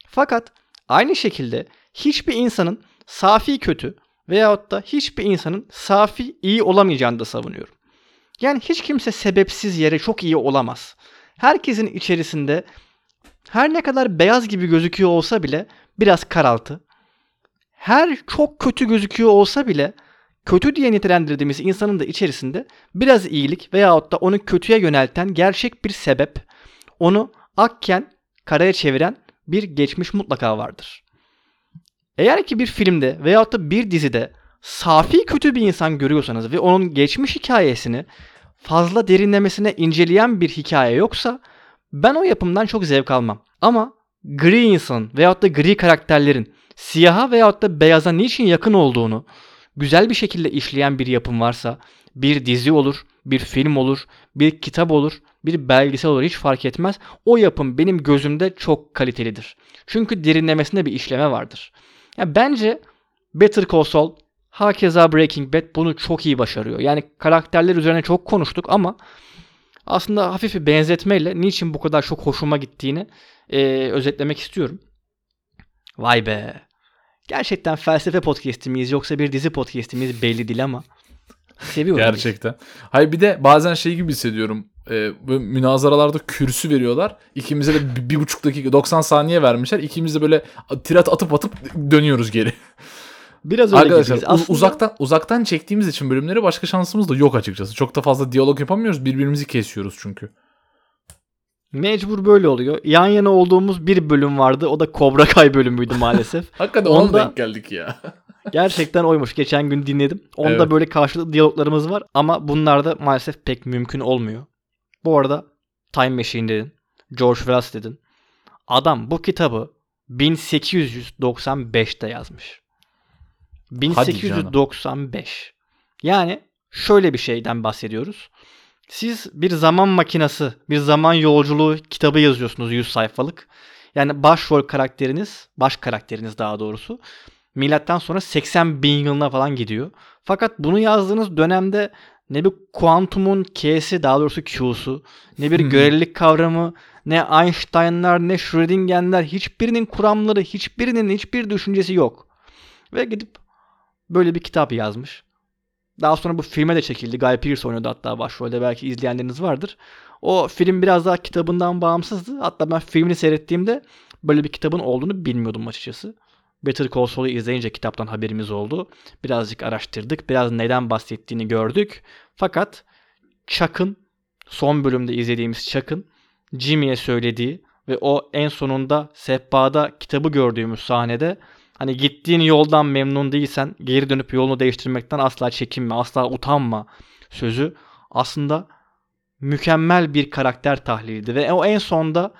Fakat aynı şekilde hiçbir insanın safi kötü veyahut da hiçbir insanın safi iyi olamayacağını da savunuyorum. Yani hiç kimse sebepsiz yere çok iyi olamaz. Herkesin içerisinde her ne kadar beyaz gibi gözüküyor olsa bile biraz karaltı, her çok kötü gözüküyor olsa bile kötü diye nitelendirdiğimiz insanın da içerisinde biraz iyilik veyahut da onu kötüye yönelten gerçek bir sebep, onu akken karaya çeviren bir geçmiş mutlaka vardır. Eğer ki bir filmde veyahut da bir dizide safi kötü bir insan görüyorsanız ve onun geçmiş hikayesini fazla derinlemesine inceleyen bir hikaye yoksa ben o yapımdan çok zevk almam. Ama gri insan veyahut da gri karakterlerin siyaha veyahut da beyaza niçin yakın olduğunu güzel bir şekilde işleyen bir yapım varsa bir dizi olur, bir film olur, bir kitap olur, bir belgesel olur hiç fark etmez. O yapım benim gözümde çok kalitelidir. Çünkü derinlemesinde bir işleme vardır. Yani bence Better Call Saul hakeza Breaking Bad bunu çok iyi başarıyor. Yani karakterler üzerine çok konuştuk ama aslında hafif bir benzetmeyle niçin bu kadar çok hoşuma gittiğini e, özetlemek istiyorum. Vay be. Gerçekten felsefe podcast'i miyiz yoksa bir dizi podcast'i miyiz belli değil ama seviyorum. Gerçekten. Hayır bir de bazen şey gibi hissediyorum. E, böyle münazaralarda kürsü veriyorlar. İkimize de bir, bir buçuk dakika 90 saniye vermişler. İkimiz de böyle tirat atıp atıp dönüyoruz geri. Biraz öyle Arkadaşlar gibiyiz. Aslında uzaktan uzaktan çektiğimiz için bölümleri başka şansımız da yok açıkçası. Çok da fazla diyalog yapamıyoruz. Birbirimizi kesiyoruz çünkü. Mecbur böyle oluyor. Yan yana olduğumuz bir bölüm vardı. O da Cobra Kai bölümüydü maalesef. Hakikaten ona Onda- denk geldik ya. Gerçekten oymuş. Geçen gün dinledim. Onda Evet. böyle karşılıklı diyaloglarımız var ama bunlar da maalesef pek mümkün olmuyor. Bu arada Time Machine dedin. George Wells dedin. Adam bu kitabı 1895'te yazmış. 1895. Yani şöyle bir şeyden bahsediyoruz. Siz bir zaman makinası, bir zaman yolculuğu kitabı yazıyorsunuz 100 sayfalık. Yani başrol karakteriniz, baş karakteriniz daha doğrusu milattan sonra 80 bin yılına falan gidiyor. Fakat bunu yazdığınız dönemde ne bir kuantumun K'si daha doğrusu Q'su, ne bir Hmm. görelilik kavramı, ne Einstein'lar, ne Schrödinger'ler hiçbirinin kuramları, hiçbirinin hiçbir düşüncesi yok. Ve gidip böyle bir kitap yazmış. Daha sonra bu filme de çekildi. Guy Pearce oynuyordu hatta başrolde. Belki izleyenleriniz vardır. O film biraz daha kitabından bağımsızdı. Hatta ben filmini seyrettiğimde böyle bir kitabın olduğunu bilmiyordum açıkçası. Better Call Saul'u izleyince kitaptan haberimiz oldu. Birazcık araştırdık. Biraz neden bahsettiğini gördük. Fakat Chuck'ın son bölümde izlediğimiz Chuck'ın Jimmy'ye söylediği ve o en sonunda sehpada kitabı gördüğümüz sahnede hani gittiğin yoldan memnun değilsen geri dönüp yolunu değiştirmekten asla çekinme, asla utanma sözü aslında mükemmel bir karakter tahliliydi ve o en sonda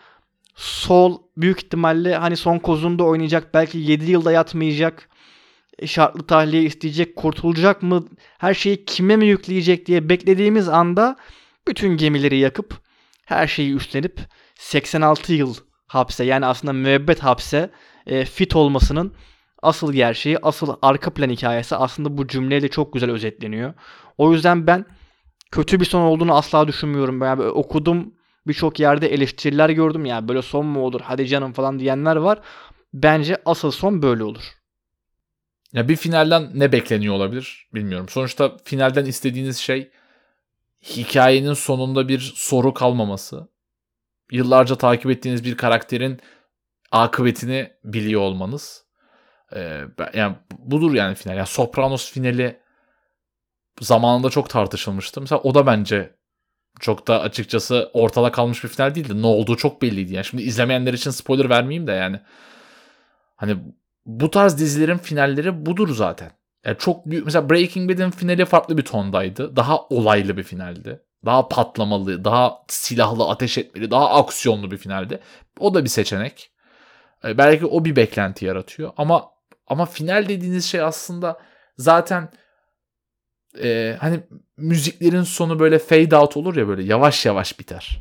Sol büyük ihtimalle hani son kozunda oynayacak. Belki 7 yılda yatmayacak. e, Şartlı tahliye isteyecek. Kurtulacak mı? Her şeyi kime mi yükleyecek diye beklediğimiz anda bütün gemileri yakıp her şeyi üstlenip 86 yıl hapse yani aslında müebbet hapse e, fit olmasının asıl gerçeği, asıl arka plan hikayesi aslında bu cümleyle çok güzel özetleniyor. O yüzden ben kötü bir son olduğunu asla düşünmüyorum. Yani okudum birçok yerde eleştiriler gördüm ya böyle son mu olur hadi canım falan diyenler var. Bence asıl son böyle olur. Ya bir finalden ne bekleniyor olabilir bilmiyorum. Sonuçta finalden istediğiniz şey hikayenin sonunda bir soru kalmaması. Yıllarca takip ettiğiniz bir karakterin akıbetini biliyor olmanız. Ee, yani budur yani final. Yani Sopranos finali zamanında çok tartışılmıştı. Mesela o da bence çok da açıkçası ortada kalmış bir final değildi. Ne olduğu çok belliydi. Yani şimdi izlemeyenler için spoiler vermeyeyim de yani. Hani bu tarz dizilerin finalleri budur zaten. Yani çok büyük mesela Breaking Bad'in finali farklı bir tondaydı. Daha olaylı bir finaldi. Daha patlamalı, daha silahlı, ateş etmeli, daha aksiyonlu bir finaldi. O da bir seçenek. E, belki o bir beklenti yaratıyor ama ama final dediğiniz şey aslında zaten e, hani müziklerin sonu böyle fade out olur ya böyle yavaş yavaş biter.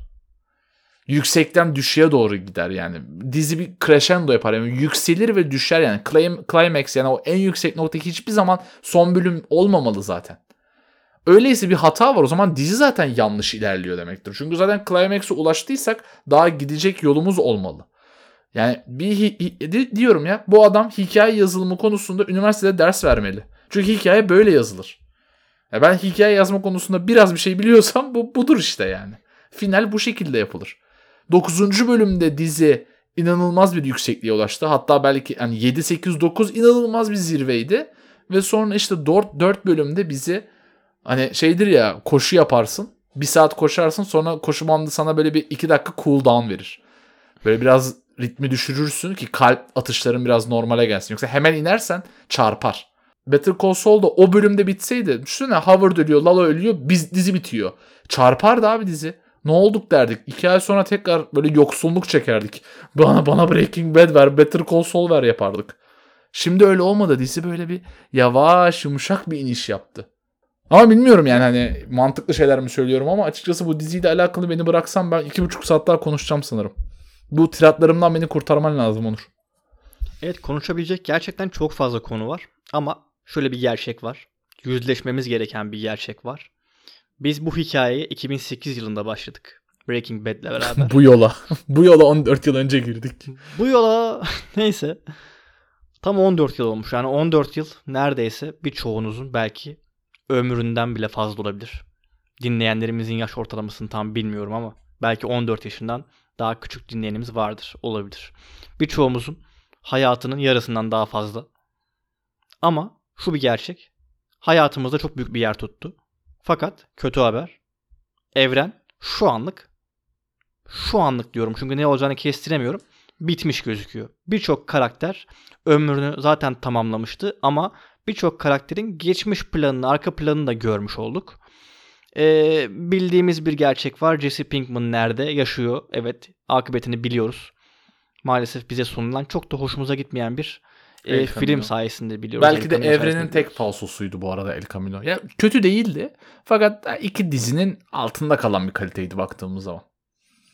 Yüksekten düşüğe doğru gider yani. Dizi bir crescendo yapar yani yükselir ve düşer yani. Clim- Climax yani o en yüksek nokta hiçbir zaman son bölüm olmamalı zaten. Öyleyse bir hata var o zaman dizi zaten yanlış ilerliyor demektir. Çünkü zaten climax'e ulaştıysak daha gidecek yolumuz olmalı. Yani bir diyorum ya bu adam hikaye yazılımı konusunda üniversitede ders vermeli. Çünkü hikaye böyle yazılır. Ya ben hikaye yazma konusunda biraz bir şey biliyorsam bu budur işte yani. Final bu şekilde yapılır. 9. bölümde dizi inanılmaz bir yüksekliğe ulaştı. Hatta belki yani 7 8 9 inanılmaz bir zirveydi Ve sonra işte 4, 4 bölümde bizi hani şeydir ya koşu yaparsın. Bir saat koşarsın sonra koşu bandı sana böyle bir 2 dakika cool down verir. Böyle biraz ritmi düşürürsün ki kalp atışların biraz normale gelsin. Yoksa hemen inersen çarpar. Better Call Saul da o bölümde bitseydi. Düşünsene Howard ölüyor, Lalo ölüyor, biz dizi bitiyor. Çarpardı abi dizi. Ne olduk derdik. İki ay sonra tekrar böyle yoksulluk çekerdik. Bana bana Breaking Bad ver, Better Call Saul ver yapardık. Şimdi öyle olmadı. Dizi böyle bir yavaş, yumuşak bir iniş yaptı. Ama bilmiyorum yani hani mantıklı şeyler mi söylüyorum ama açıkçası bu diziyle alakalı beni bıraksam ben iki buçuk saat daha konuşacağım sanırım. Bu tiratlarımdan beni kurtarman lazım Onur. Evet konuşabilecek gerçekten çok fazla konu var. Ama şöyle bir gerçek var. Yüzleşmemiz gereken bir gerçek var. Biz bu hikayeye 2008 yılında başladık. Breaking Bad'le beraber. bu yola. bu yola 14 yıl önce girdik. bu yola neyse. Tam 14 yıl olmuş. Yani 14 yıl neredeyse birçoğunuzun belki ömründen bile fazla olabilir. Dinleyenlerimizin yaş ortalamasını tam bilmiyorum ama belki 14 yaşından daha küçük dinleyenimiz vardır, olabilir. Birçoğumuzun hayatının yarısından daha fazla. Ama şu bir gerçek. Hayatımızda çok büyük bir yer tuttu. Fakat kötü haber. Evren şu anlık şu anlık diyorum çünkü ne olacağını kestiremiyorum. Bitmiş gözüküyor. Birçok karakter ömrünü zaten tamamlamıştı ama birçok karakterin geçmiş planını, arka planını da görmüş olduk. Ee, bildiğimiz bir gerçek var. Jesse Pinkman nerede? Yaşıyor. Evet. Akıbetini biliyoruz. Maalesef bize sunulan çok da hoşumuza gitmeyen bir e, film sayesinde biliyoruz. Belki de evrenin tek falsosuydu bu arada El Camino. Ya kötü değildi. Fakat iki dizinin altında kalan bir kaliteydi baktığımız zaman.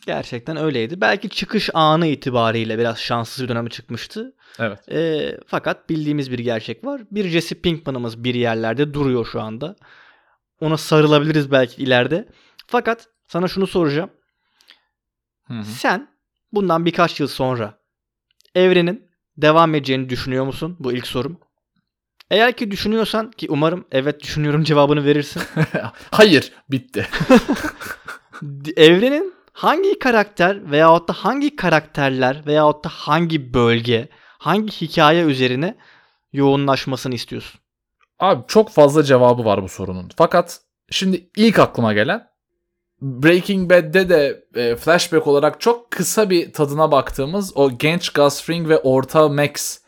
Gerçekten öyleydi. Belki çıkış anı itibariyle biraz şanssız bir döneme çıkmıştı. Evet. E, fakat bildiğimiz bir gerçek var. Bir Jesse Pinkman'ımız bir yerlerde duruyor şu anda. Ona sarılabiliriz belki ileride. Fakat sana şunu soracağım. Hı hı. Sen bundan birkaç yıl sonra evrenin devam edeceğini düşünüyor musun? Bu ilk sorum. Eğer ki düşünüyorsan ki umarım evet düşünüyorum cevabını verirsin. Hayır bitti. evrenin hangi karakter veyahut da hangi karakterler veyahut da hangi bölge, hangi hikaye üzerine yoğunlaşmasını istiyorsun? Abi çok fazla cevabı var bu sorunun. Fakat şimdi ilk aklıma gelen Breaking Bad'de de e, flashback olarak çok kısa bir tadına baktığımız o genç Gus Fring ve orta Max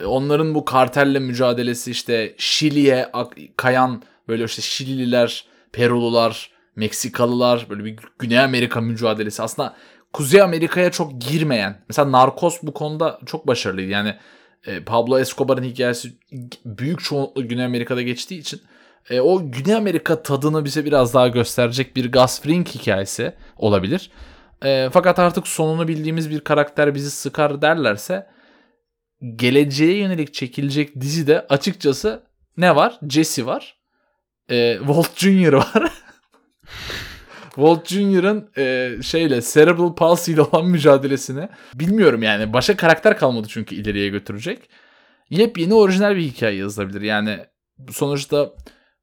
e, onların bu kartelle mücadelesi işte Şili'ye kayan böyle işte Şilililer, Perulular, Meksikalılar böyle bir Güney Amerika mücadelesi. Aslında Kuzey Amerika'ya çok girmeyen. Mesela Narcos bu konuda çok başarılıydı. Yani e, Pablo Escobar'ın hikayesi büyük çoğunlukla Güney Amerika'da geçtiği için e, o Güney Amerika tadını bize biraz daha gösterecek bir Gus Fring hikayesi olabilir. E, fakat artık sonunu bildiğimiz bir karakter bizi sıkar derlerse geleceğe yönelik çekilecek dizide açıkçası ne var? Jesse var. E, Walt Jr. var. Walt Jr.'ın e, şeyle cerebral palsy ile olan mücadelesini bilmiyorum yani. Başka karakter kalmadı çünkü ileriye götürecek. Yepyeni orijinal bir hikaye yazılabilir. Yani sonuçta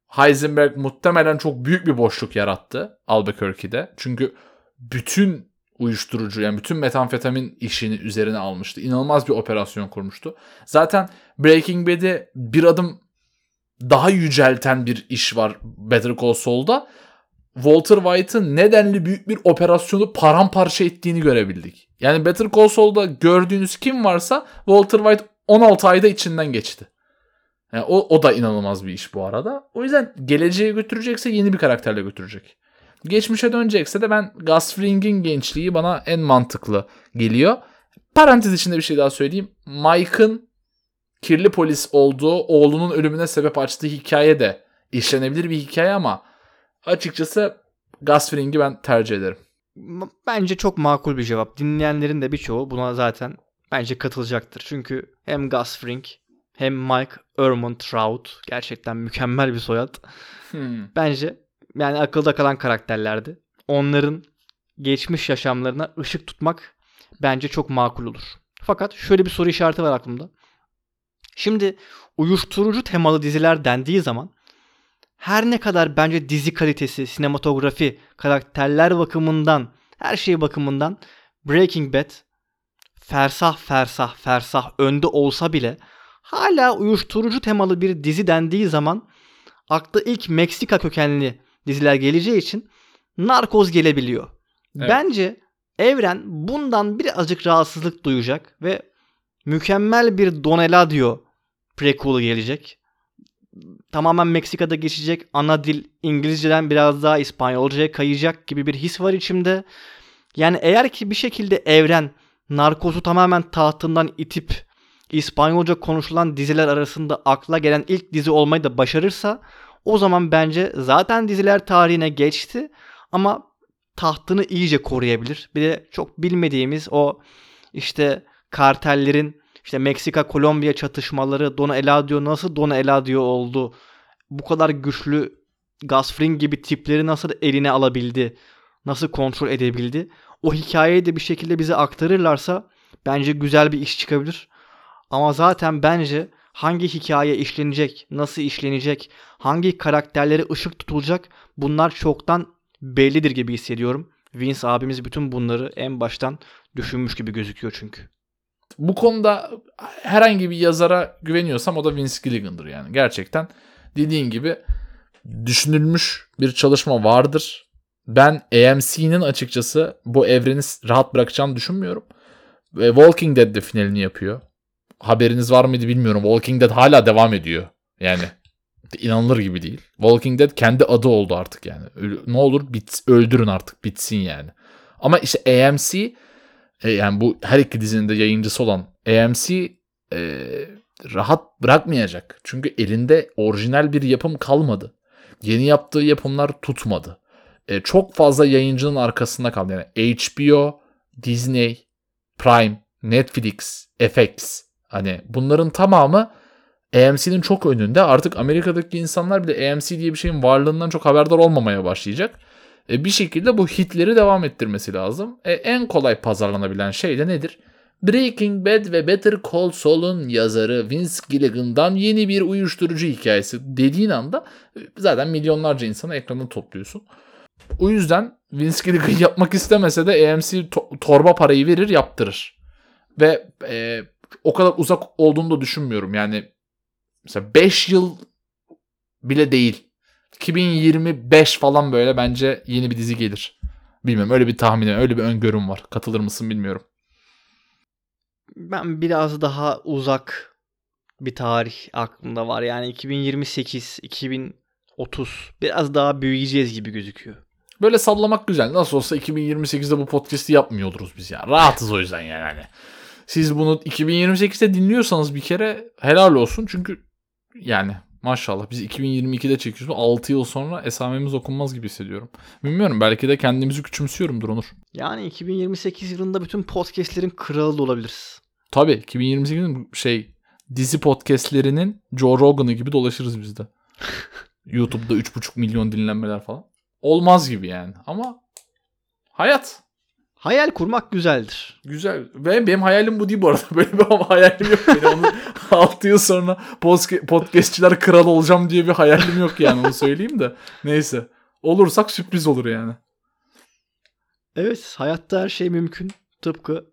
Heisenberg muhtemelen çok büyük bir boşluk yarattı Albuquerque'de. Çünkü bütün uyuşturucu yani bütün metamfetamin işini üzerine almıştı. İnanılmaz bir operasyon kurmuştu. Zaten Breaking Bad'i bir adım daha yücelten bir iş var Better Call Saul'da. Walter White'ın nedenli büyük bir operasyonu paramparça ettiğini görebildik. Yani Better Call Saul'da gördüğünüz kim varsa Walter White 16 ayda içinden geçti. Yani o, o da inanılmaz bir iş bu arada. O yüzden geleceğe götürecekse yeni bir karakterle götürecek. Geçmişe dönecekse de ben Gus Fring'in gençliği bana en mantıklı geliyor. Parantez içinde bir şey daha söyleyeyim. Mike'ın kirli polis olduğu oğlunun ölümüne sebep açtığı hikaye de işlenebilir bir hikaye ama açıkçası Gus Fring'i ben tercih ederim. Bence çok makul bir cevap. Dinleyenlerin de birçoğu buna zaten bence katılacaktır. Çünkü hem Gus Fring hem Mike Ermon Trout gerçekten mükemmel bir soyad. Hmm. Bence yani akılda kalan karakterlerdi. Onların geçmiş yaşamlarına ışık tutmak bence çok makul olur. Fakat şöyle bir soru işareti var aklımda. Şimdi uyuşturucu temalı diziler dendiği zaman her ne kadar bence dizi kalitesi, sinematografi, karakterler bakımından, her şey bakımından Breaking Bad fersah fersah fersah önde olsa bile hala uyuşturucu temalı bir dizi dendiği zaman akla ilk Meksika kökenli diziler geleceği için Narkoz gelebiliyor. Evet. Bence evren bundan birazcık rahatsızlık duyacak ve mükemmel bir Don Eladio prequel'ı gelecek. Tamamen Meksika'da geçecek. Ana dil İngilizceden biraz daha İspanyolcaya kayacak gibi bir his var içimde. Yani eğer ki bir şekilde evren narkozu tamamen tahtından itip İspanyolca konuşulan diziler arasında akla gelen ilk dizi olmayı da başarırsa o zaman bence zaten diziler tarihine geçti ama tahtını iyice koruyabilir. Bir de çok bilmediğimiz o işte kartellerin işte Meksika Kolombiya çatışmaları Don Eladio nasıl Don Eladio oldu? Bu kadar güçlü Gasfring gibi tipleri nasıl eline alabildi? Nasıl kontrol edebildi? O hikayeyi de bir şekilde bize aktarırlarsa bence güzel bir iş çıkabilir. Ama zaten bence hangi hikaye işlenecek, nasıl işlenecek, hangi karakterlere ışık tutulacak bunlar çoktan bellidir gibi hissediyorum. Vince abimiz bütün bunları en baştan düşünmüş gibi gözüküyor çünkü. Bu konuda herhangi bir yazara güveniyorsam o da Vince Gilligan'dır yani. Gerçekten dediğin gibi düşünülmüş bir çalışma vardır. Ben AMC'nin açıkçası bu evreni rahat bırakacağını düşünmüyorum. Ve Walking Dead de finalini yapıyor. Haberiniz var mıydı bilmiyorum. Walking Dead hala devam ediyor. Yani inanılır gibi değil. Walking Dead kendi adı oldu artık yani. Ne olur bit, öldürün artık bitsin yani. Ama işte AMC e, yani bu her iki dizinin de yayıncısı olan AMC e, rahat bırakmayacak. Çünkü elinde orijinal bir yapım kalmadı. Yeni yaptığı yapımlar tutmadı. E, çok fazla yayıncının arkasında kaldı. Yani HBO, Disney, Prime, Netflix, FX hani bunların tamamı AMC'nin çok önünde. Artık Amerika'daki insanlar bile AMC diye bir şeyin varlığından çok haberdar olmamaya başlayacak. E, bir şekilde bu hitleri devam ettirmesi lazım. E, en kolay pazarlanabilen şey de nedir? Breaking Bad ve Better Call Saul'un yazarı Vince Gilligan'dan yeni bir uyuşturucu hikayesi dediğin anda e, zaten milyonlarca insanı ekranı topluyorsun. O yüzden Vince Gilligan yapmak istemese de AMC to- torba parayı verir yaptırır. Ve e, o kadar uzak olduğunu da düşünmüyorum. Yani mesela 5 yıl bile değil. 2025 falan böyle bence yeni bir dizi gelir. Bilmiyorum öyle bir tahminim, öyle bir öngörüm var. Katılır mısın bilmiyorum. Ben biraz daha uzak bir tarih aklımda var. Yani 2028, 2030 biraz daha büyüyeceğiz gibi gözüküyor. Böyle sallamak güzel. Nasıl olsa 2028'de bu podcast'i yapmıyor oluruz biz ya. Rahatız o yüzden yani. Hani siz bunu 2028'de dinliyorsanız bir kere helal olsun. Çünkü yani maşallah biz 2022'de çekiyoruz. 6 yıl sonra esamemiz okunmaz gibi hissediyorum. Bilmiyorum belki de kendimizi küçümsüyorumdur Onur. Yani 2028 yılında bütün podcastlerin kralı da olabiliriz. Tabii 2028'in şey dizi podcastlerinin Joe Rogan'ı gibi dolaşırız biz de. YouTube'da 3,5 milyon dinlenmeler falan. Olmaz gibi yani ama hayat. Hayal kurmak güzeldir. Güzel. Ve benim hayalim bu değil bu arada. Böyle bir hayalim yok. Benim onu 6 yıl sonra podcastçiler kralı olacağım diye bir hayalim yok yani onu söyleyeyim de. Neyse. Olursak sürpriz olur yani. Evet hayatta her şey mümkün. Tıpkı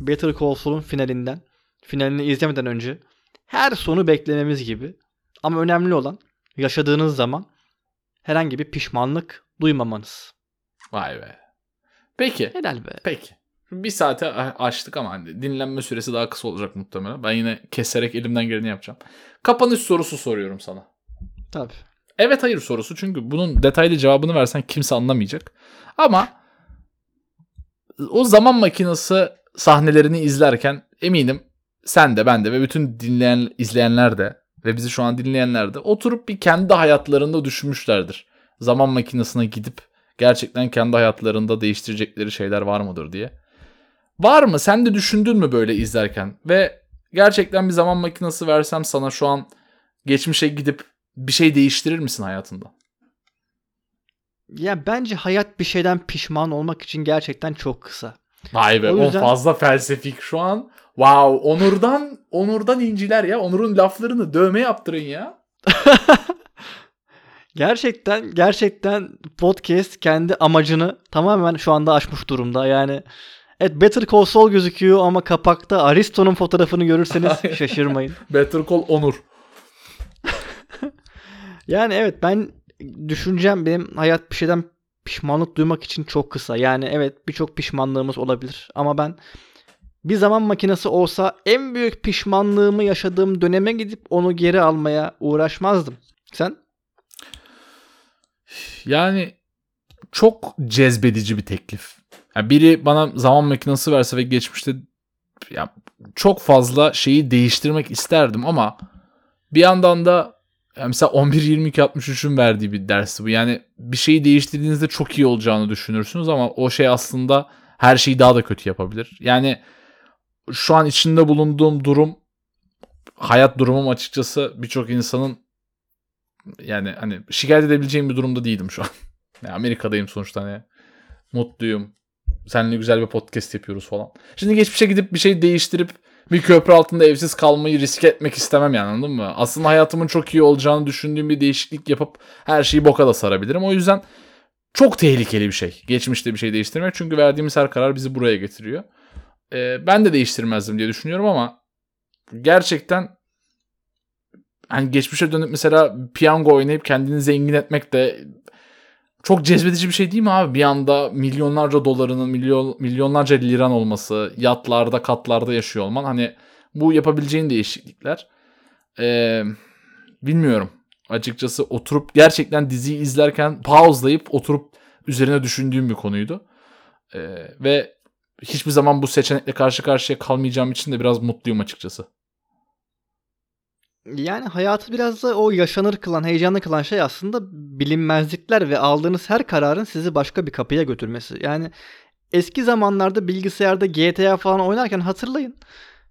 Better Call Saul'un finalinden. Finalini izlemeden önce her sonu beklememiz gibi. Ama önemli olan yaşadığınız zaman herhangi bir pişmanlık duymamanız. Vay be. Peki. Helal be. Peki. Bir saate açtık ama hani dinlenme süresi daha kısa olacak muhtemelen. Ben yine keserek elimden geleni yapacağım. Kapanış sorusu soruyorum sana. Tabii. Evet hayır sorusu çünkü bunun detaylı cevabını versen kimse anlamayacak. Ama o zaman makinesi sahnelerini izlerken eminim sen de ben de ve bütün dinleyen izleyenler de ve bizi şu an dinleyenler de oturup bir kendi hayatlarında düşünmüşlerdir. Zaman makinesine gidip gerçekten kendi hayatlarında değiştirecekleri şeyler var mıdır diye. Var mı? Sen de düşündün mü böyle izlerken? Ve gerçekten bir zaman makinesi versem sana şu an geçmişe gidip bir şey değiştirir misin hayatında? Ya bence hayat bir şeyden pişman olmak için gerçekten çok kısa. Vay be o, yüzden... o fazla felsefik şu an. Wow Onur'dan Onur'dan inciler ya. Onur'un laflarını dövme yaptırın ya. gerçekten gerçekten podcast kendi amacını tamamen şu anda aşmış durumda. Yani Evet Better Call Saul gözüküyor ama kapakta Aristo'nun fotoğrafını görürseniz şaşırmayın. Better Call Onur. Yani evet ben düşüncem benim hayat bir şeyden pişmanlık duymak için çok kısa. Yani evet birçok pişmanlığımız olabilir ama ben bir zaman makinesi olsa en büyük pişmanlığımı yaşadığım döneme gidip onu geri almaya uğraşmazdım. Sen? Yani çok cezbedici bir teklif. Yani biri bana zaman makinesi verse ve geçmişte ya çok fazla şeyi değiştirmek isterdim ama bir yandan da yani mesela 11 22 63'ün verdiği bir dersi bu. Yani bir şeyi değiştirdiğinizde çok iyi olacağını düşünürsünüz ama o şey aslında her şeyi daha da kötü yapabilir. Yani şu an içinde bulunduğum durum hayat durumum açıkçası birçok insanın yani hani şikayet edebileceğim bir durumda değilim şu an. Yani Amerika'dayım sonuçta hani mutluyum. Seninle güzel bir podcast yapıyoruz falan. Şimdi geçmişe gidip bir şey değiştirip bir köprü altında evsiz kalmayı riske etmek istemem yani anladın mı? Aslında hayatımın çok iyi olacağını düşündüğüm bir değişiklik yapıp her şeyi boka da sarabilirim. O yüzden çok tehlikeli bir şey. Geçmişte bir şey değiştirmek. Çünkü verdiğimiz her karar bizi buraya getiriyor. Ee, ben de değiştirmezdim diye düşünüyorum ama gerçekten hani geçmişe dönüp mesela piyango oynayıp kendini zengin etmek de çok cezbedici bir şey değil mi abi? Bir anda milyonlarca dolarının, milyon, milyonlarca liran olması, yatlarda, katlarda yaşıyor olman. Hani bu yapabileceğin değişiklikler. Ee, bilmiyorum. Açıkçası oturup gerçekten diziyi izlerken pauselayıp oturup üzerine düşündüğüm bir konuydu. Ee, ve hiçbir zaman bu seçenekle karşı karşıya kalmayacağım için de biraz mutluyum açıkçası. Yani hayatı biraz da o yaşanır kılan, heyecanlı kılan şey aslında bilinmezlikler ve aldığınız her kararın sizi başka bir kapıya götürmesi. Yani eski zamanlarda bilgisayarda GTA falan oynarken hatırlayın.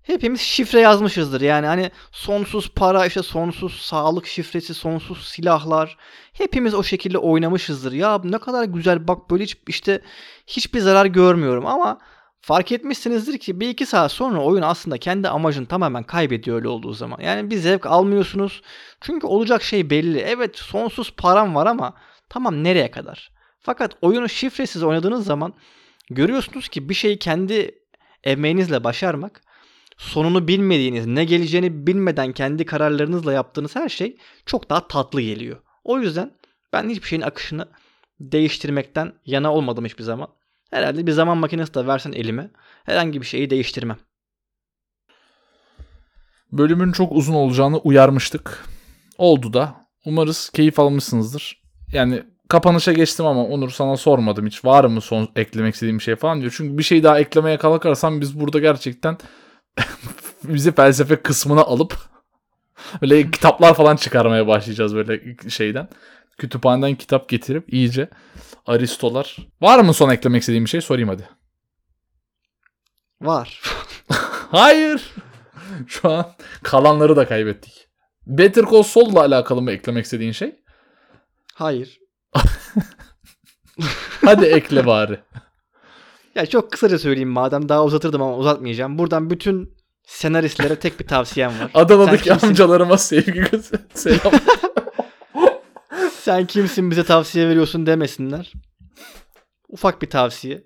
Hepimiz şifre yazmışızdır. Yani hani sonsuz para, işte sonsuz sağlık şifresi, sonsuz silahlar. Hepimiz o şekilde oynamışızdır. Ya ne kadar güzel bak böyle hiç, işte hiçbir zarar görmüyorum ama fark etmişsinizdir ki bir iki saat sonra oyun aslında kendi amacını tamamen kaybediyor öyle olduğu zaman. Yani bir zevk almıyorsunuz. Çünkü olacak şey belli. Evet sonsuz param var ama tamam nereye kadar? Fakat oyunu şifresiz oynadığınız zaman görüyorsunuz ki bir şeyi kendi emeğinizle başarmak sonunu bilmediğiniz, ne geleceğini bilmeden kendi kararlarınızla yaptığınız her şey çok daha tatlı geliyor. O yüzden ben hiçbir şeyin akışını değiştirmekten yana olmadım hiçbir zaman. Herhalde bir zaman makinesi de versen elime herhangi bir şeyi değiştirmem. Bölümün çok uzun olacağını uyarmıştık. Oldu da. Umarız keyif almışsınızdır. Yani kapanışa geçtim ama Onur sana sormadım hiç. Var mı son eklemek istediğim şey falan diyor. Çünkü bir şey daha eklemeye kalkarsam biz burada gerçekten bizi felsefe kısmına alıp böyle kitaplar falan çıkarmaya başlayacağız böyle şeyden. Kütüphaneden kitap getirip iyice Aristolar. Var mı son eklemek istediğim bir şey? Sorayım hadi. Var. Hayır. Şu an kalanları da kaybettik. Better Call Saul'la alakalı mı eklemek istediğin şey? Hayır. Hadi ekle bari. Ya çok kısaca söyleyeyim madem daha uzatırdım ama uzatmayacağım. Buradan bütün senaristlere tek bir tavsiyem var. Adana'daki amcalarıma sevgi selam. Sen kimsin bize tavsiye veriyorsun demesinler. Ufak bir tavsiye.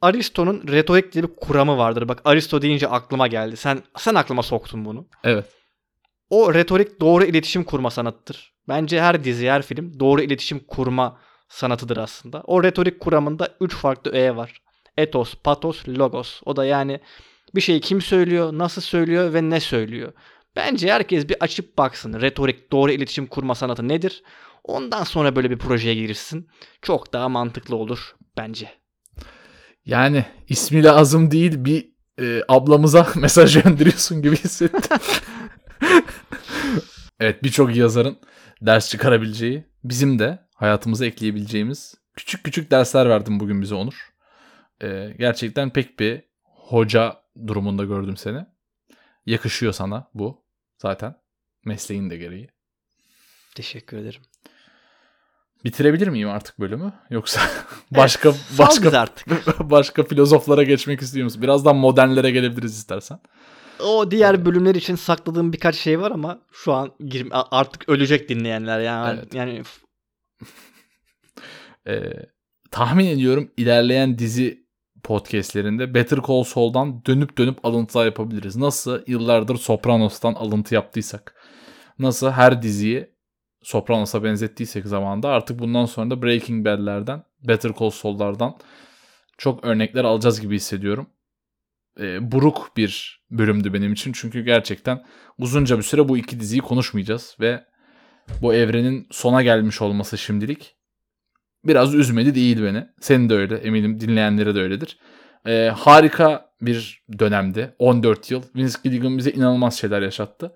Aristo'nun retorik diye bir kuramı vardır. Bak Aristo deyince aklıma geldi. Sen sen aklıma soktun bunu. evet. O retorik doğru iletişim kurma sanatıdır. Bence her dizi, her film doğru iletişim kurma sanatıdır aslında. O retorik kuramında 3 farklı öğe var. Etos, patos, logos. O da yani bir şeyi kim söylüyor, nasıl söylüyor ve ne söylüyor. Bence herkes bir açıp baksın. Retorik, doğru iletişim kurma sanatı nedir? Ondan sonra böyle bir projeye girişsin. Çok daha mantıklı olur bence. Yani ismi lazım değil bir e, ablamıza mesaj gönderiyorsun gibi hissettim. evet birçok yazarın ders çıkarabileceği, bizim de hayatımıza ekleyebileceğimiz küçük küçük dersler verdin bugün bize Onur. E, gerçekten pek bir hoca durumunda gördüm seni. Yakışıyor sana bu zaten mesleğin de gereği. Teşekkür ederim. Bitirebilir miyim artık bölümü? Yoksa başka Evet, başka artık. başka filozoflara geçmek istiyor musun? Birazdan modernlere gelebiliriz istersen. O diğer bölümler için sakladığım birkaç şey var ama şu an girme, artık ölecek dinleyenler yani. Evet. Yani Ee, tahmin ediyorum ilerleyen dizi podcastlerinde Better Call Saul'dan dönüp dönüp alıntılar yapabiliriz. Nasıl yıllardır Sopranos'tan alıntı yaptıysak. Nasıl her diziyi Sopranos'a benzettiysek zamanında artık bundan sonra da Breaking Bad'lerden, Better Call Saul'lardan çok örnekler alacağız gibi hissediyorum. E, buruk bir bölümdü benim için çünkü gerçekten uzunca bir süre bu iki diziyi konuşmayacağız ve bu evrenin sona gelmiş olması şimdilik biraz üzmedi değil beni. Senin de öyle eminim dinleyenlere de öyledir. E, harika bir dönemdi. 14 yıl. Vince Gilligan bize inanılmaz şeyler yaşattı.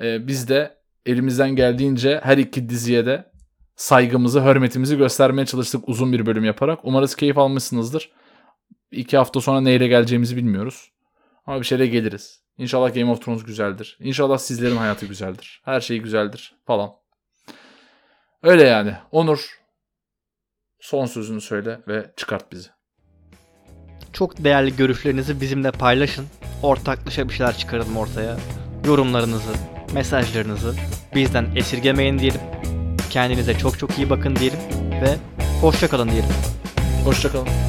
E, biz de elimizden geldiğince her iki diziye de saygımızı, hürmetimizi göstermeye çalıştık uzun bir bölüm yaparak. Umarız keyif almışsınızdır. İki hafta sonra neyle geleceğimizi bilmiyoruz. Ama bir şeyle geliriz. İnşallah Game of Thrones güzeldir. İnşallah sizlerin hayatı güzeldir. Her şey güzeldir falan. Öyle yani. Onur son sözünü söyle ve çıkart bizi. Çok değerli görüşlerinizi bizimle paylaşın. Ortaklaşa bir şeyler çıkaralım ortaya. Yorumlarınızı, mesajlarınızı bizden esirgemeyin diyelim. Kendinize çok çok iyi bakın diyelim ve hoşça kalın diyelim. Hoşçakalın.